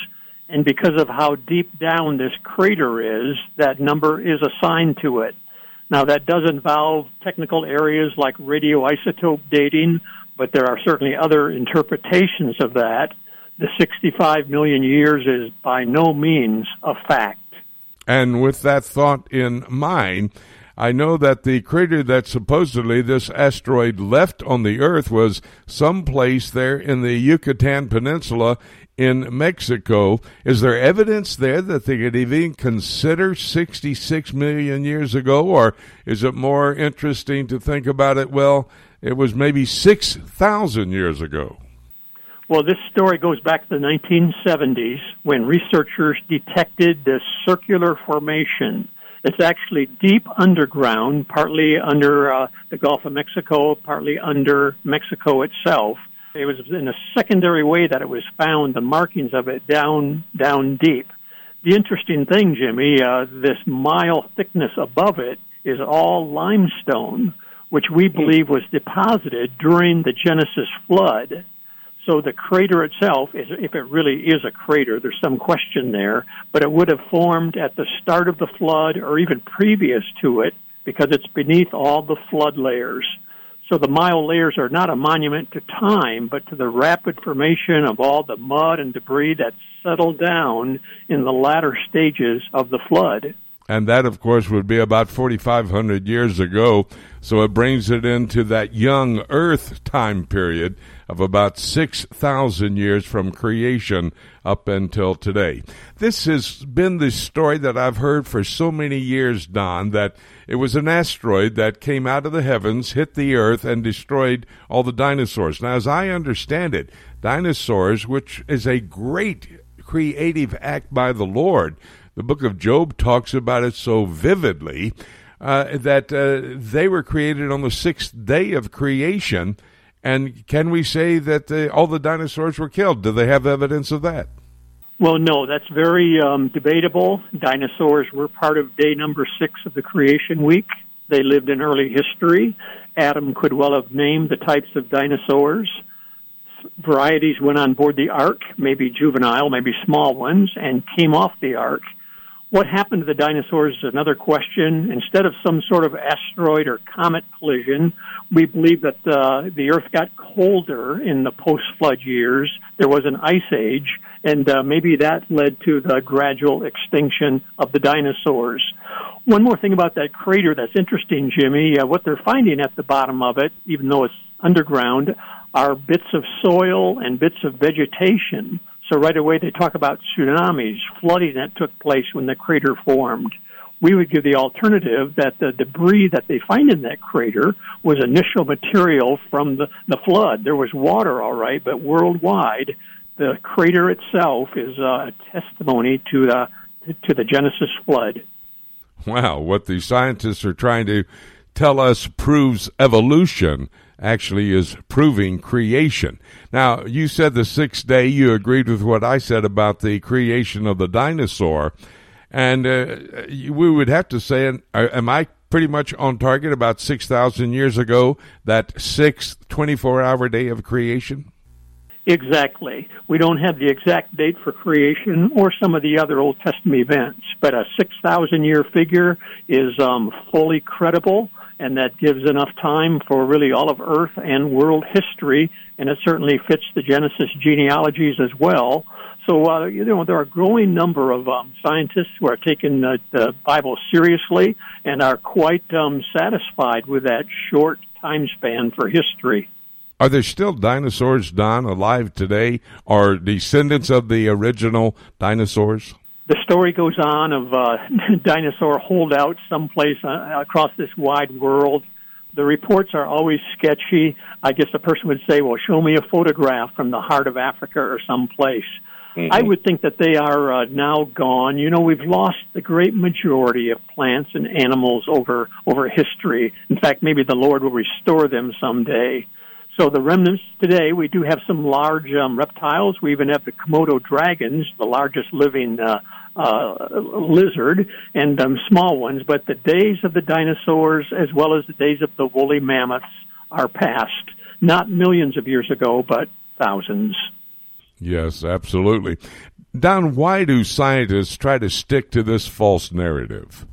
And because of how deep down this crater is, that number is assigned to it. Now, that does involve technical areas like radioisotope dating, but there are certainly other interpretations of that. The 65 million years is by no means a fact. And with that thought in mind, I know that the crater that supposedly this asteroid left on the Earth was someplace there in the Yucatan Peninsula in Mexico. Is there evidence there that they could even consider 66 million years ago, or is it more interesting to think about it? Well, it was maybe 6,000 years ago. Well, this story goes back to the 1970s when researchers detected this circular formation. It's actually deep underground, partly under uh, the Gulf of Mexico, partly under Mexico itself it was in a secondary way that it was found, the markings of it down, down deep. The interesting thing, Jimmy, uh, this mile thickness above it is all limestone, which we believe was deposited during the Genesis flood. So the crater itself, is, if it really is a crater, there's some question there, but it would have formed at the start of the flood or even previous to it because it's beneath all the flood layers. So the mile layers are not a monument to time, but to the rapid formation of all the mud and debris that settled down in the latter stages of the flood. And that, of course, would be about 4,500 years ago. So it brings it into that young Earth time period of about 6,000 years from creation up until today. This has been the story that I've heard for so many years, Don, that it was an asteroid that came out of the heavens, hit the Earth, and destroyed all the dinosaurs. Now, as I understand it, dinosaurs, which is a great creative act by the Lord, the book of Job talks about it so vividly uh, that uh, they were created on the sixth day of creation. And can we say that the, all the dinosaurs were killed? Do they have evidence of that? Well, no, that's very um, debatable. Dinosaurs were part of day number six of the creation week. They lived in early history. Adam could well have named the types of dinosaurs varieties went on board the ark, maybe juvenile, maybe small ones, and came off the ark. What happened to the dinosaurs is another question. Instead of some sort of asteroid or comet collision, we believe that uh, the Earth got colder in the post-flood years. There was an ice age, and uh, maybe that led to the gradual extinction of the dinosaurs. One more thing about that crater that's interesting, Jimmy. Uh, what they're finding at the bottom of it, even though it's underground, are bits of soil and bits of vegetation. So right away they talk about tsunamis, flooding that took place when the crater formed. We would give the alternative that the debris that they find in that crater was initial material from the, the flood. There was water, all right, but worldwide, the crater itself is a testimony to the to the Genesis flood. Wow, what the scientists are trying to tell us proves evolution actually is proving creation. Now, you said the sixth day, you agreed with what I said about the creation of the dinosaur. And uh, we would have to say, uh, am I pretty much on target about 6,000 years ago, that sixth 24 hour day of creation? Exactly. We don't have the exact date for creation or some of the other Old Testament events, but a 6,000 year figure is um, fully credible, and that gives enough time for really all of Earth and world history, and it certainly fits the Genesis genealogies as well. So, uh, you know, there are a growing number of um, scientists who are taking the, the Bible seriously and are quite um, satisfied with that short time span for history. Are there still dinosaurs, Don, alive today, or descendants of the original dinosaurs? The story goes on of uh, dinosaur holdouts someplace uh, across this wide world. The reports are always sketchy. I guess a person would say, well, show me a photograph from the heart of Africa or someplace. Mm-hmm. I would think that they are uh, now gone. You know, we've lost the great majority of plants and animals over over history. In fact, maybe the Lord will restore them someday. So the remnants today, we do have some large um, reptiles. We even have the Komodo dragons, the largest living uh, uh, lizard, and um, small ones. But the days of the dinosaurs, as well as the days of the woolly mammoths, are past. Not millions of years ago, but thousands. Yes, absolutely. Don, why do scientists try to stick to this false narrative?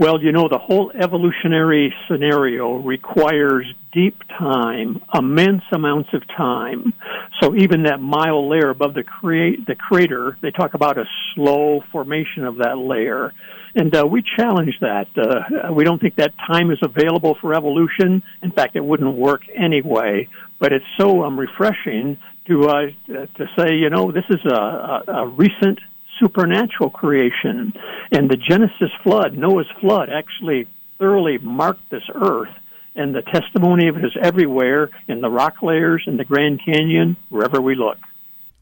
Well, you know, the whole evolutionary scenario requires deep time, immense amounts of time. So even that mile layer above the, create, the crater, they talk about a slow formation of that layer. And uh, we challenge that. Uh, we don't think that time is available for evolution. In fact, it wouldn't work anyway. But it's so um, refreshing to uh, to say, you know, this is a, a, a recent supernatural creation. And the Genesis flood, Noah's flood, actually thoroughly marked this earth. And the testimony of it is everywhere in the rock layers, in the Grand Canyon, wherever we look.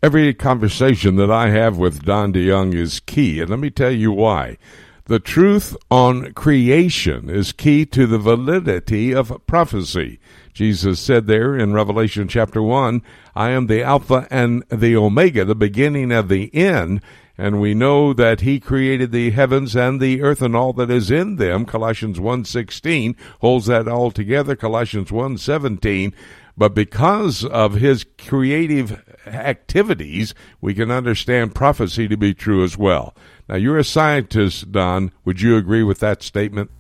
Every conversation that I have with Don DeYoung is key, and let me tell you why. The truth on creation is key to the validity of prophecy. Jesus said there in Revelation chapter 1, I am the Alpha and the Omega, the beginning of the end and we know that he created the heavens and the earth and all that is in them. Colossians 1.16 holds that all together. Colossians 1.17 but because of his creative activities we can understand prophecy to be true as well. Now you're a scientist don. Would you agree with that statement?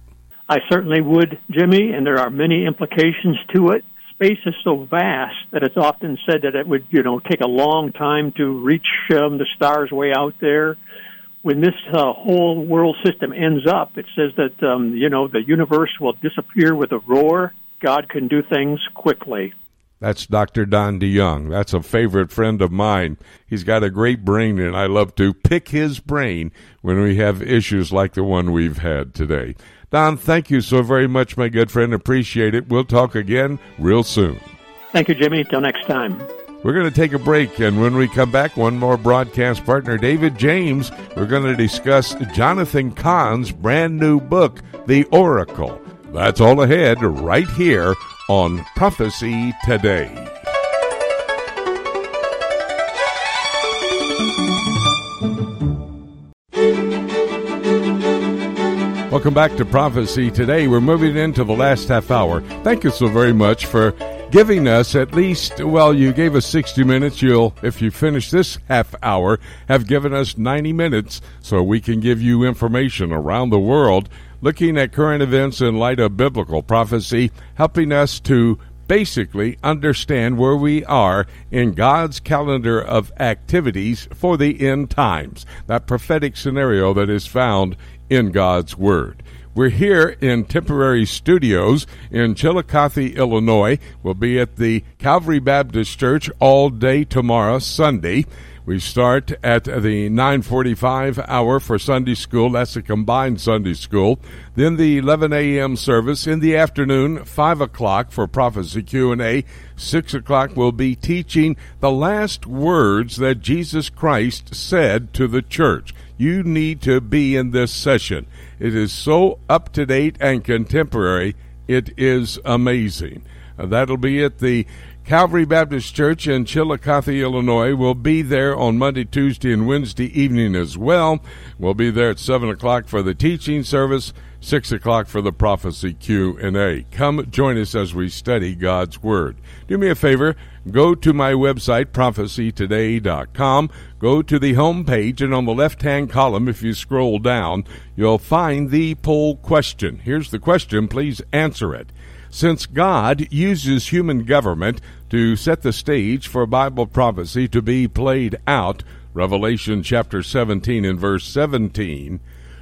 I certainly would jimmy and there are many implications to it space is so vast that it's often said that it would, you know, take a long time to reach um, the stars way out there. When this uh, whole world system ends up, it says that um, you know the universe will disappear with a roar. God can do things quickly. That's Dr. Don DeYoung. That's a favorite friend of mine. He's got a great brain, and I love to pick his brain when we have issues like the one we've had today. Don, thank you so very much, my good friend. Appreciate it. We'll talk again real soon. Thank you, Jimmy. Till next time. We're going to take a break, and when we come back, one more broadcast partner, David James. We're going to discuss Jonathan Cahn's brand new book, The Oracle. That's all ahead right here on Prophecy Today. Welcome back to Prophecy Today. We're moving into the last half hour. Thank you so very much for giving us at least, well, you gave us 60 minutes. You'll, if you finish this half hour, have given us 90 minutes so we can give you information around the world looking at current events in light of biblical prophecy, helping us to basically understand where we are in God's calendar of activities for the end times. That prophetic scenario that is found in God's Word. We're here in temporary studios in Chillicothe, Illinois. We'll be at the Calvary Baptist Church all day tomorrow, Sunday. We start at the 9:45 hour for Sunday school. That's a combined Sunday school. Then the 11 a.m. service in the afternoon, 5 o'clock for prophecy Q&A. 6 o'clock we'll be teaching the last words that Jesus Christ said to the church. You need to be in this session. It is so up to date and contemporary. It is amazing. Uh, that'll be at the Calvary Baptist Church in Chillicothe, Illinois. We'll be there on Monday, Tuesday, and Wednesday evening as well. We'll be there at seven o'clock for the teaching service, six o'clock for the prophecy Q and A. Come join us as we study God's Word. Do me a favor, go to my website prophecytoday.com. Go to the home page, and on the left-hand column, if you scroll down, you'll find the poll question. Here's the question. Please answer it. Since God uses human government to set the stage for Bible prophecy to be played out, Revelation chapter 17 and verse 17,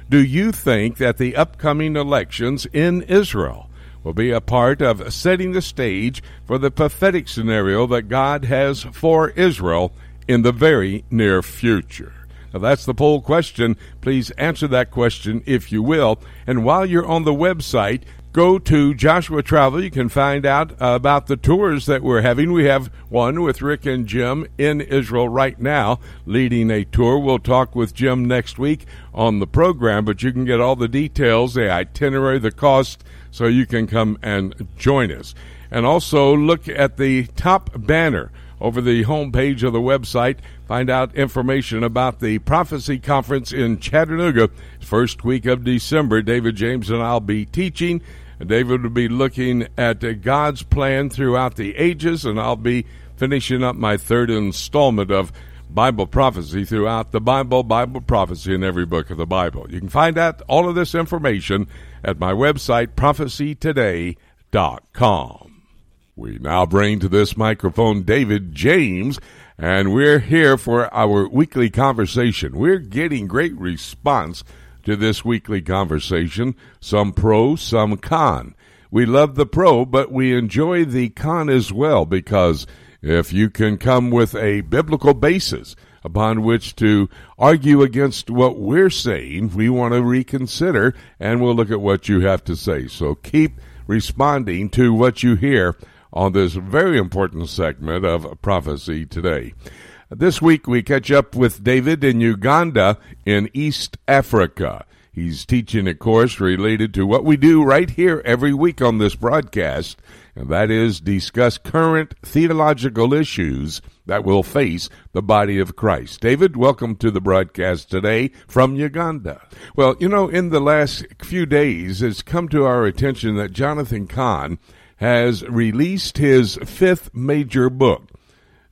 do you think that the upcoming elections in Israel will be a part of setting the stage for the prophetic scenario that God has for Israel in the very near future? Now, that's the poll question. Please answer that question if you will. And while you're on the website, go to Joshua Travel. You can find out about the tours that we're having. We have one with Rick and Jim in Israel right now, leading a tour. We'll talk with Jim next week on the program, but you can get all the details, the itinerary, the cost, so you can come and join us. And also look at the top banner over the homepage of the website. Find out information about the Prophecy Conference in Chattanooga, first week of December. David James and I'll be teaching. David will be looking at God's plan throughout the ages, and I'll be finishing up my third installment of Bible prophecy throughout the Bible, Bible prophecy in every book of the Bible. You can find out all of this information at my website, prophecytoday.com. We now bring to this microphone David James, and we're here for our weekly conversation. We're getting great response to this weekly conversation, some pro, some con. We love the pro, but we enjoy the con as well because if you can come with a biblical basis upon which to argue against what we're saying, we want to reconsider and we'll look at what you have to say. So keep responding to what you hear on this very important segment of prophecy today. This week we catch up with David in Uganda in East Africa. He's teaching a course related to what we do right here every week on this broadcast, and that is discuss current theological issues that will face the body of Christ. David, welcome to the broadcast today from Uganda. Well, you know, in the last few days, it's come to our attention that Jonathan Cahn has released his fifth major book.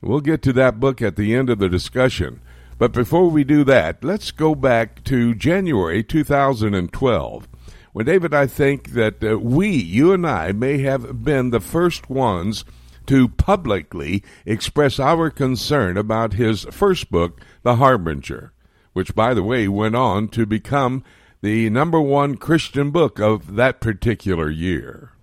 We'll get to that book at the end of the discussion. But before we do that, let's go back to January 2012. When David, I think that uh, we, you and I, may have been the first ones to publicly express our concern about his first book, The Harbinger, which, by the way, went on to become the number one Christian book of that particular year.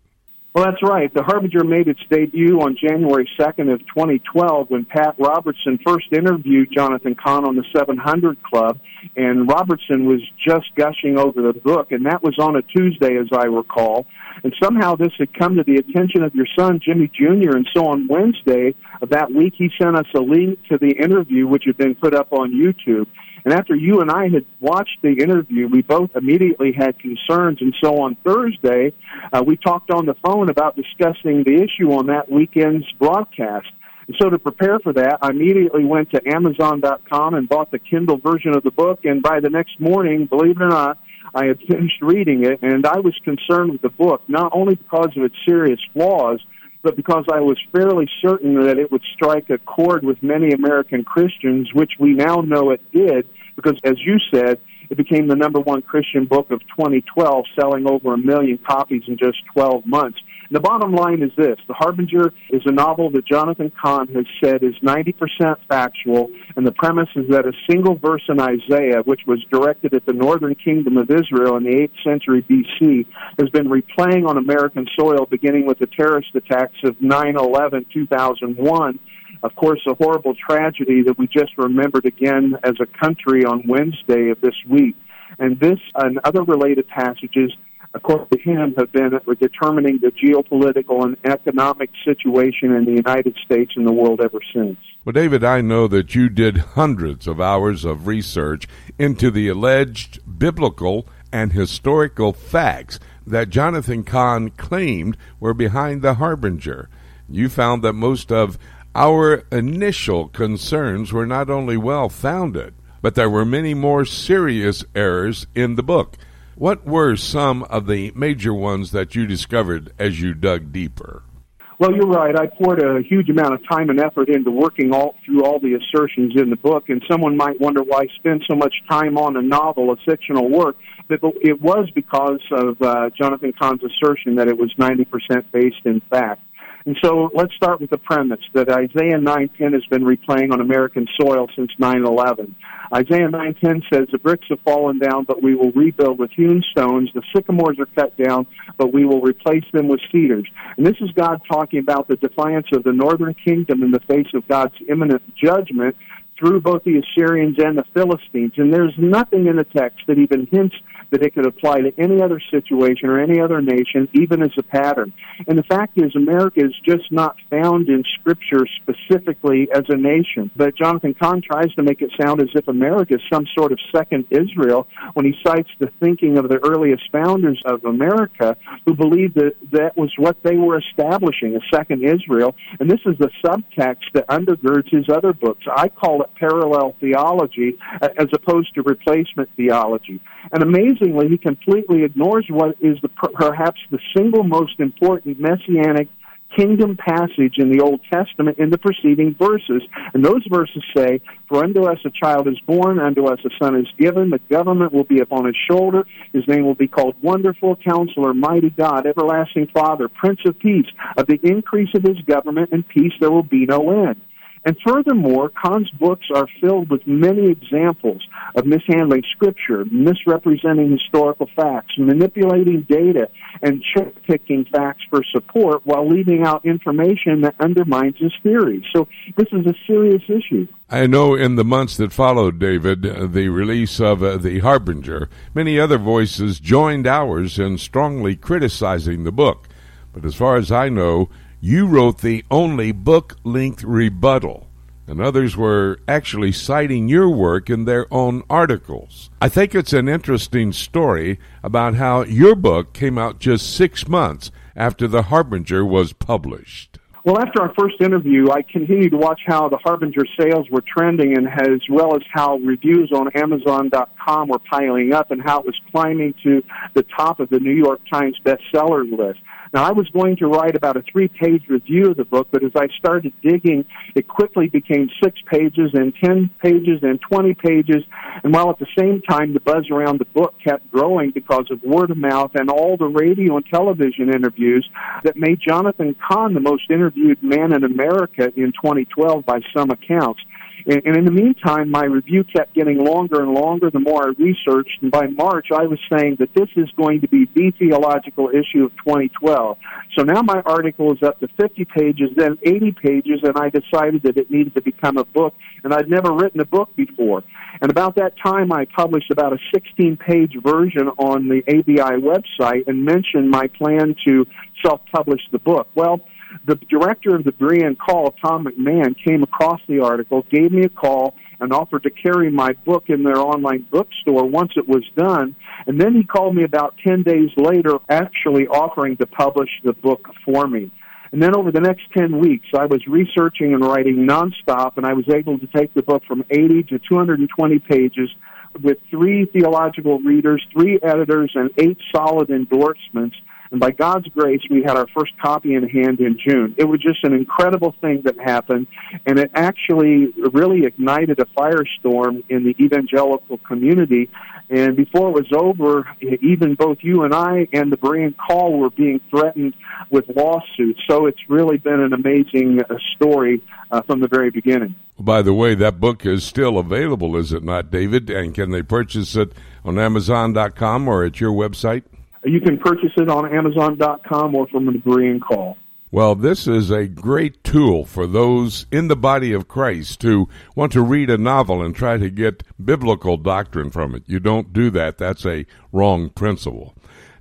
Well, that's right. The Harbinger made its debut on January 2nd of 2012 when Pat Robertson first interviewed Jonathan Cahn on the 700 Club, and Robertson was just gushing over the book, and that was on a Tuesday, as I recall. And somehow this had come to the attention of your son, Jimmy Jr., and so on Wednesday of that week, he sent us a link to the interview, which had been put up on YouTube. And after you and I had watched the interview, we both immediately had concerns. And so on Thursday, uh, we talked on the phone about discussing the issue on that weekend's broadcast. And so to prepare for that, I immediately went to Amazon.com and bought the Kindle version of the book. And by the next morning, believe it or not, I had finished reading it, and I was concerned with the book, not only because of its serious flaws, but because I was fairly certain that it would strike a chord with many American Christians, which we now know it did, because as you said, it became the number one Christian book of 2012, selling over a million copies in just 12 months. The bottom line is this The Harbinger is a novel that Jonathan Cahn has said is 90% factual, and the premise is that a single verse in Isaiah, which was directed at the northern kingdom of Israel in the 8th century BC, has been replaying on American soil beginning with the terrorist attacks of 9 11 2001 of course, a horrible tragedy that we just remembered again as a country on Wednesday of this week. And this and other related passages, according to him, have been determining the geopolitical and economic situation in the United States and the world ever since. Well, David, I know that you did hundreds of hours of research into the alleged biblical and historical facts that Jonathan Cahn claimed were behind the Harbinger. You found that most of our initial concerns were not only well founded, but there were many more serious errors in the book. What were some of the major ones that you discovered as you dug deeper? Well, you're right. I poured a huge amount of time and effort into working all through all the assertions in the book, and someone might wonder why I spend so much time on a novel, a fictional work. But it was because of uh, Jonathan Cahn's assertion that it was 90% based in fact. And so let's start with the premise that Isaiah 9:10 has been replaying on American soil since 9/11. Isaiah 9:10 says the bricks have fallen down, but we will rebuild with hewn stones. The sycamores are cut down, but we will replace them with cedars. And this is God talking about the defiance of the northern kingdom in the face of God's imminent judgment through both the Assyrians and the Philistines. And there's nothing in the text that even hints that it could apply to any other situation or any other nation, even as a pattern. And the fact is, America is just not found in Scripture specifically as a nation. But Jonathan Cahn tries to make it sound as if America is some sort of second Israel when he cites the thinking of the earliest founders of America who believed that that was what they were establishing, a second Israel. And this is the subtext that undergirds his other books. I call it parallel theology uh, as opposed to replacement theology. And amazingly, he completely ignores what is the, perhaps the single most important messianic kingdom passage in the Old Testament in the preceding verses. And those verses say, For unto us a child is born, unto us a son is given, the government will be upon his shoulder, his name will be called Wonderful Counselor, Mighty God, Everlasting Father, Prince of Peace. Of the increase of his government and peace there will be no end. And furthermore, Cahn's books are filled with many examples of mishandling scripture, misrepresenting historical facts, manipulating data, and cherry picking facts for support while leaving out information that undermines his theory. So this is a serious issue. I know in the months that followed, David, the release of uh, The Harbinger, many other voices joined ours in strongly criticizing the book. But as far as I know, you wrote the only book length rebuttal, and others were actually citing your work in their own articles. I think it's an interesting story about how your book came out just six months after The Harbinger was published. Well, after our first interview, I continued to watch how the Harbinger sales were trending and as well as how reviews on Amazon.com were piling up and how it was climbing to the top of the New York Times bestseller list. Now, I was going to write about a three page review of the book, but as I started digging, it quickly became six pages and 10 pages and 20 pages. And while at the same time, the buzz around the book kept growing because of word of mouth and all the radio and television interviews that made Jonathan Cahn the most interviewed man in America in 2012 by some accounts. And, and in the meantime, my review kept getting longer and longer the more I researched. And by March, I was saying that this is going to be the theological issue of 2012. So now my article is up to 50 pages, then 80 pages, and I decided that it needed to become a book. And I'd never written a book before. And about that time, I published about a 16 page version on the ABI website and mentioned my plan to self publish the book. Well, the director of the Berean Call, Tom McMahon, came across the article, gave me a call, and offered to carry my book in their online bookstore once it was done. And then he called me about 10 days later, actually offering to publish the book for me. And then over the next 10 weeks, I was researching and writing nonstop, and I was able to take the book from 80 to 220 pages with three theological readers, three editors, and eight solid endorsements. And by God's grace, we had our first copy in hand in June. It was just an incredible thing that happened, and it actually really ignited a firestorm in the evangelical community. And before it was over, even both you and I and the Berean Call were being threatened with lawsuits. So it's really been an amazing uh, story uh, from the very beginning. By the way, that book is still available, is it not, David? And can they purchase it on Amazon.com or at your website? You can purchase it on Amazon.com or from the Berean Call. Well, this is a great tool for those in the body of Christ who want to read a novel and try to get biblical doctrine from it. You don't do that. That's a wrong principle.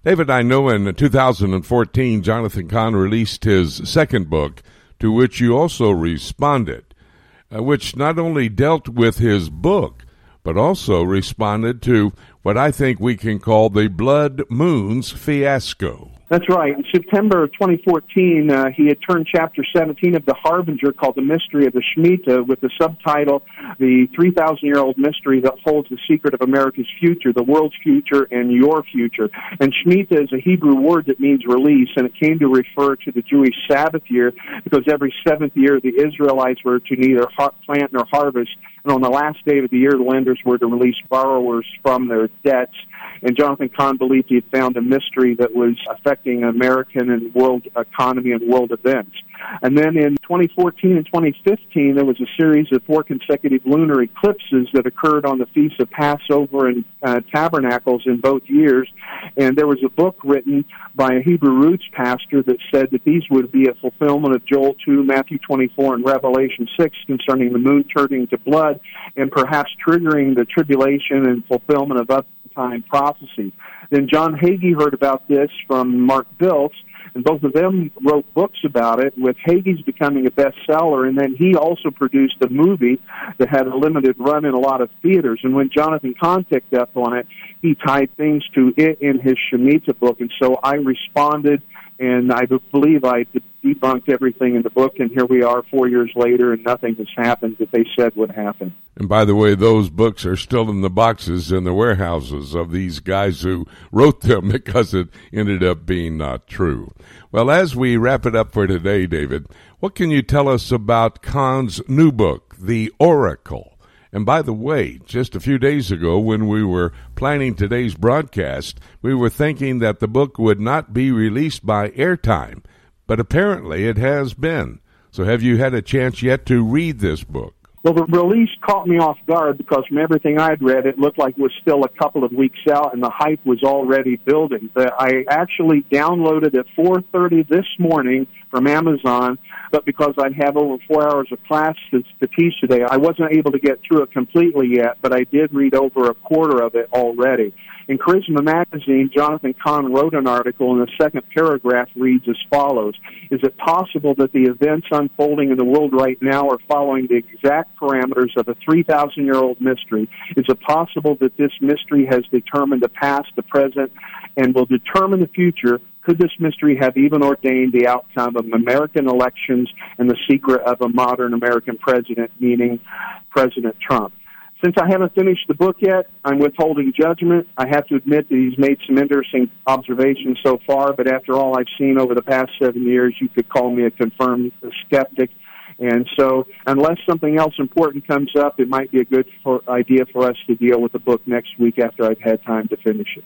David, I know in 2014, Jonathan Cahn released his second book, to which you also responded, uh, which not only dealt with his book, but also responded to what I think we can call the Blood Moons fiasco. That's right. In September of 2014, uh, he had turned chapter 17 of The Harbinger called The Mystery of the Shemitah with the subtitle, The 3,000 Year Old Mystery That Holds the Secret of America's Future, the World's Future, and Your Future. And Shemitah is a Hebrew word that means release, and it came to refer to the Jewish Sabbath year because every seventh year the Israelites were to neither plant nor harvest. And on the last day of the year, the lenders were to release borrowers from their debts. And Jonathan Cahn believed he had found a mystery that was affecting American and world economy and world events. And then in 2014 and 2015, there was a series of four consecutive lunar eclipses that occurred on the feasts of Passover and uh, Tabernacles in both years. And there was a book written by a Hebrew roots pastor that said that these would be a fulfillment of Joel 2, Matthew 24, and Revelation 6 concerning the moon turning to blood and perhaps triggering the tribulation and fulfillment of up time prophecy. Then John Hagee heard about this from Mark Biltz, and both of them wrote books about it, with Hagee's becoming a bestseller, and then he also produced a movie that had a limited run in a lot of theaters. And when Jonathan Cahn picked up on it, he tied things to it in his Shemitah book, and so I responded and I believe I debunked everything in the book, and here we are four years later, and nothing has happened that they said would happen. And by the way, those books are still in the boxes in the warehouses of these guys who wrote them because it ended up being not true. Well, as we wrap it up for today, David, what can you tell us about Cahn's new book, The Oracle? And by the way, just a few days ago, when we were planning today's broadcast, we were thinking that the book would not be released by airtime, but apparently it has been. So, have you had a chance yet to read this book? Well, the release caught me off guard because from everything I'd read, it looked like it was still a couple of weeks out, and the hype was already building. But I actually downloaded at 4:30 this morning from Amazon, but because I'd have over four hours of classes to teach today, I wasn't able to get through it completely yet. But I did read over a quarter of it already. In Charisma Magazine, Jonathan Cahn wrote an article, and the second paragraph reads as follows Is it possible that the events unfolding in the world right now are following the exact parameters of a 3,000 year old mystery? Is it possible that this mystery has determined the past, the present, and will determine the future? Could this mystery have even ordained the outcome of American elections and the secret of a modern American president, meaning President Trump? Since I haven't finished the book yet, I'm withholding judgment. I have to admit that he's made some interesting observations so far, but after all I've seen over the past seven years, you could call me a confirmed skeptic. And so, unless something else important comes up, it might be a good for, idea for us to deal with the book next week after I've had time to finish it.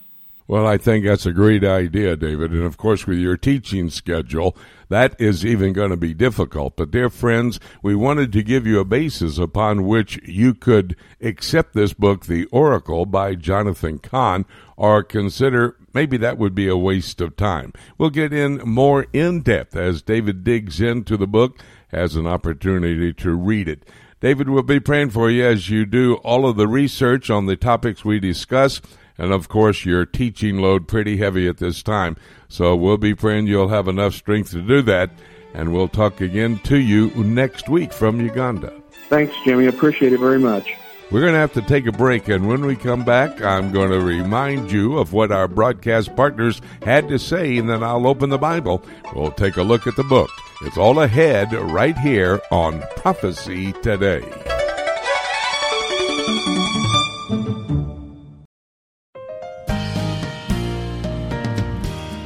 Well, I think that's a great idea, David. And of course, with your teaching schedule, that is even going to be difficult. But, dear friends, we wanted to give you a basis upon which you could accept this book, The Oracle by Jonathan Cahn, or consider maybe that would be a waste of time. We'll get in more in depth as David digs into the book, has an opportunity to read it. David will be praying for you as you do all of the research on the topics we discuss and of course, your teaching load pretty heavy at this time. So we'll be praying you'll have enough strength to do that. And we'll talk again to you next week from Uganda. Thanks, Jimmy. Appreciate it very much. We're going to have to take a break, and when we come back, I'm going to remind you of what our broadcast partners had to say, and then I'll open the Bible. We'll take a look at the book. It's all ahead right here on Prophecy Today.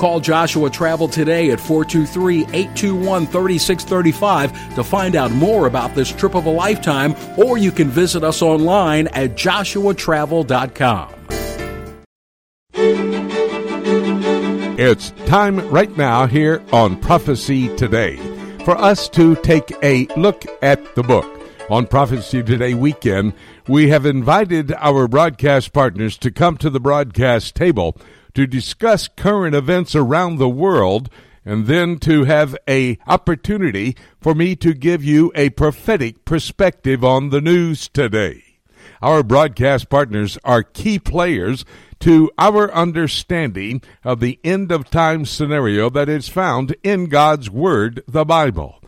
Call Joshua Travel today at 423 821 3635 to find out more about this trip of a lifetime, or you can visit us online at joshuatravel.com. It's time right now here on Prophecy Today for us to take a look at the book. On Prophecy Today weekend, we have invited our broadcast partners to come to the broadcast table to discuss current events around the world and then to have a opportunity for me to give you a prophetic perspective on the news today. Our broadcast partners are key players to our understanding of the end of time scenario that is found in God's Word, the Bible.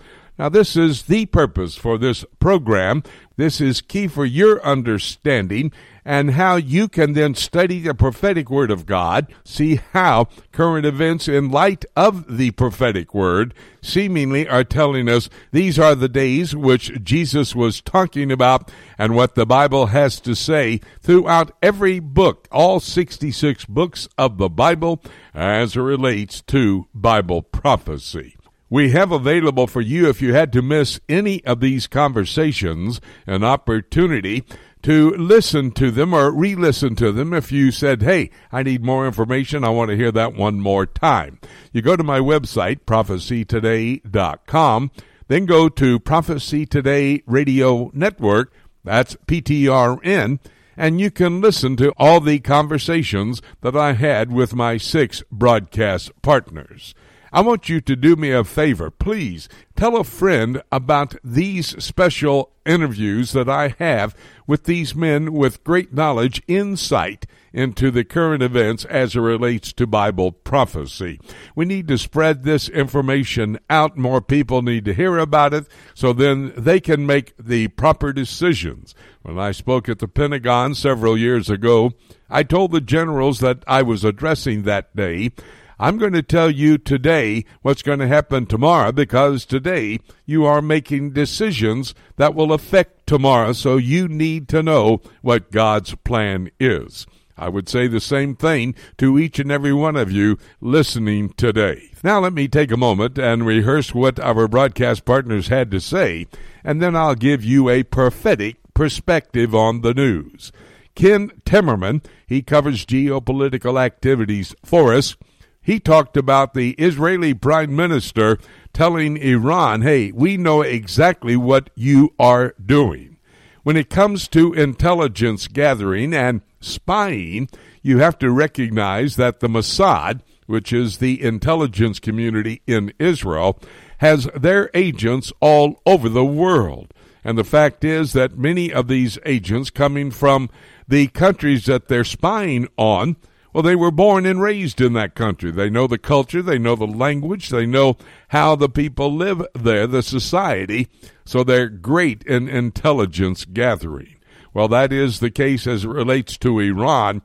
Now, this is the purpose for this program. This is key for your understanding and how you can then study the prophetic word of God, see how current events in light of the prophetic word seemingly are telling us these are the days which Jesus was talking about and what the Bible has to say throughout every book, all 66 books of the Bible as it relates to Bible prophecy we have available for you if you had to miss any of these conversations an opportunity to listen to them or re listen to them if you said, Hey, I need more information. I want to hear that one more time. You go to my website, prophecytoday.com, then go to Prophecy Today Radio Network. That's PTRN and you can listen to all the conversations that I had with my six broadcast partners. I want you to do me a favor. Please tell a friend about these special interviews that I have with these men with great knowledge, insight into the current events as it relates to Bible prophecy. We need to spread this information out. More people need to hear about it so then they can make the proper decisions. When I spoke at the Pentagon several years ago, I told the generals that I was addressing that day I'm going to tell you today what's going to happen tomorrow because today you are making decisions that will affect tomorrow, so you need to know what God's plan is. I would say the same thing to each and every one of you listening today. Now, let me take a moment and rehearse what our broadcast partners had to say, and then I'll give you a prophetic perspective on the news. Ken Timmerman, he covers geopolitical activities for us he talked about the Israeli prime minister telling Iran, hey, we know exactly what you are doing. When it comes to intelligence gathering and spying, you have to recognize that the Mossad, which is the intelligence community in Israel, has their agents all over the world. And the fact is that many of these agents coming from the countries that they're spying on well, they were born and raised in that country. They know the culture, they know the language, they know how the people live there, the society, so they're great in intelligence gathering. Well, that is the case as it relates to Iran.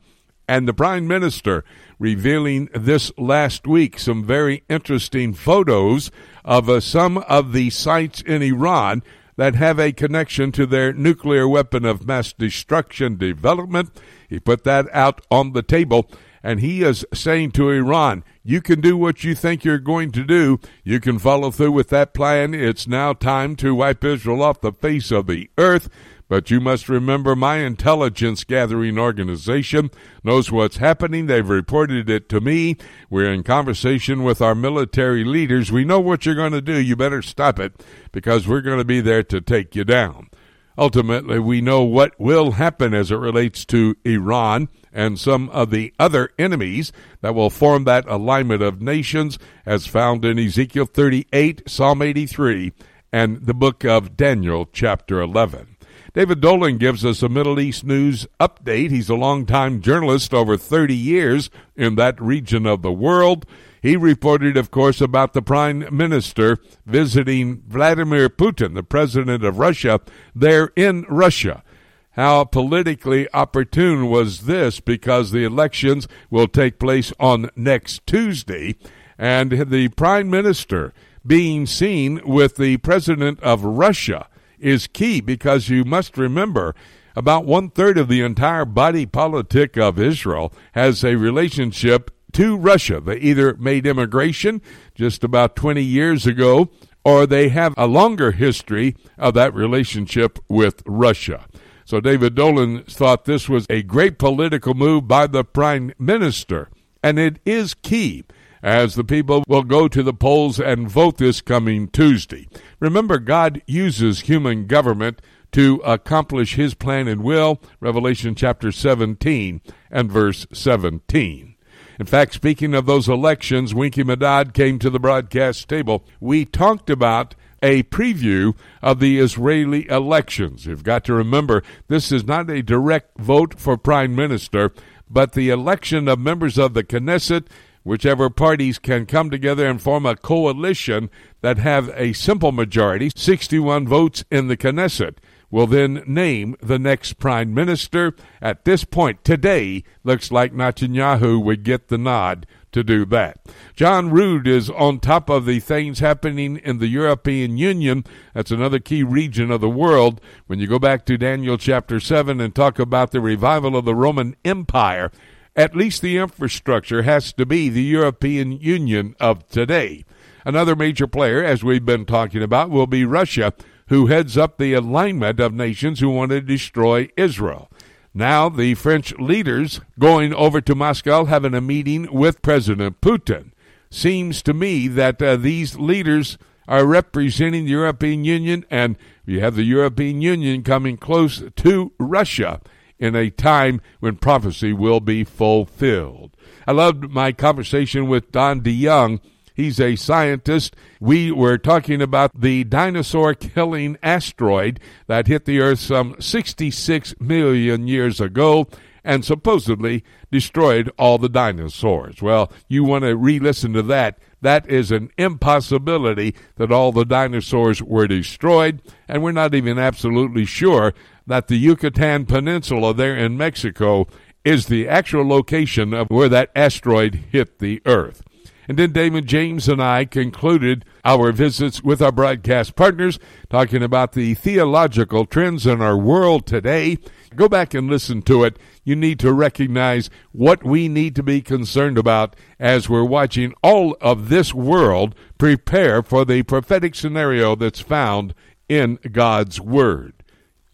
And the Prime Minister revealing this last week some very interesting photos of uh, some of the sites in Iran that have a connection to their nuclear weapon of mass destruction development he put that out on the table, and he is saying to Iran, you can do what you think you're going to do. You can follow through with that plan. It's now time to wipe Israel off the face of the earth. But you must remember my intelligence gathering organization knows what's happening. They've reported it to me. We're in conversation with our military leaders. We know what you're going to do. You better stop it because we're going to be there to take you down. Ultimately, we know what will happen as it relates to Iran and some of the other enemies that will form that alignment of nations as found in Ezekiel 38, Psalm 83, and the book of Daniel, chapter 11. David Dolan gives us a Middle East news update. He's a longtime journalist, over 30 years in that region of the world. He reported, of course, about the prime minister visiting Vladimir Putin, the president of Russia, there in Russia. How politically opportune was this because the elections will take place on next Tuesday, and the prime minister being seen with the president of Russia is key because you must remember about one third of the entire body politic of Israel has a relationship to Russia. They either made immigration just about 20 years ago or they have a longer history of that relationship with Russia. So David Dolan thought this was a great political move by the prime minister, and it is key as the people will go to the polls and vote this coming Tuesday. Remember, God uses human government to accomplish his plan and will, Revelation chapter 17 and verse 17. In fact, speaking of those elections, Winky Medad came to the broadcast table. We talked about a preview of the Israeli elections. You've got to remember, this is not a direct vote for prime minister, but the election of members of the Knesset whichever parties can come together and form a coalition that have a simple majority, 61 votes in the Knesset, will then name the next prime minister. At this point, today, looks like Netanyahu would get the nod to do that. John Rood is on top of the things happening in the European Union. That's another key region of the world. When you go back to Daniel chapter 7 and talk about the revival of the Roman Empire, at least the infrastructure has to be the European Union of today. Another major player, as we've been talking about, will be Russia, who heads up the alignment of nations who want to destroy Israel. Now, the French leaders going over to Moscow having a meeting with President Putin. Seems to me that uh, these leaders are representing the European Union, and you have the European Union coming close to Russia in a time when prophecy will be fulfilled. I loved my conversation with Don DeYoung. He's a scientist. We were talking about the dinosaur killing asteroid that hit the Earth some 66 million years ago and supposedly destroyed all the dinosaurs. Well, you want to re listen to that. That is an impossibility that all the dinosaurs were destroyed, and we're not even absolutely sure that the Yucatan Peninsula there in Mexico is the actual location of where that asteroid hit the Earth. And then Damon James and I concluded our visits with our broadcast partners, talking about the theological trends in our world today. Go back and listen to it. You need to recognize what we need to be concerned about as we're watching all of this world prepare for the prophetic scenario that's found in God's Word.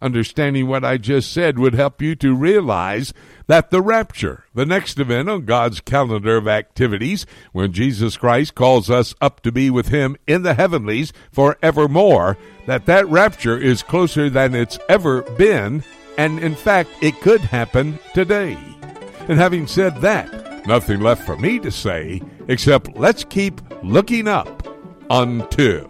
Understanding what I just said would help you to realize that the rapture, the next event on God's calendar of activities, when Jesus Christ calls us up to be with him in the heavenlies forevermore, that that rapture is closer than it's ever been, and in fact, it could happen today. And having said that, nothing left for me to say except let's keep looking up until.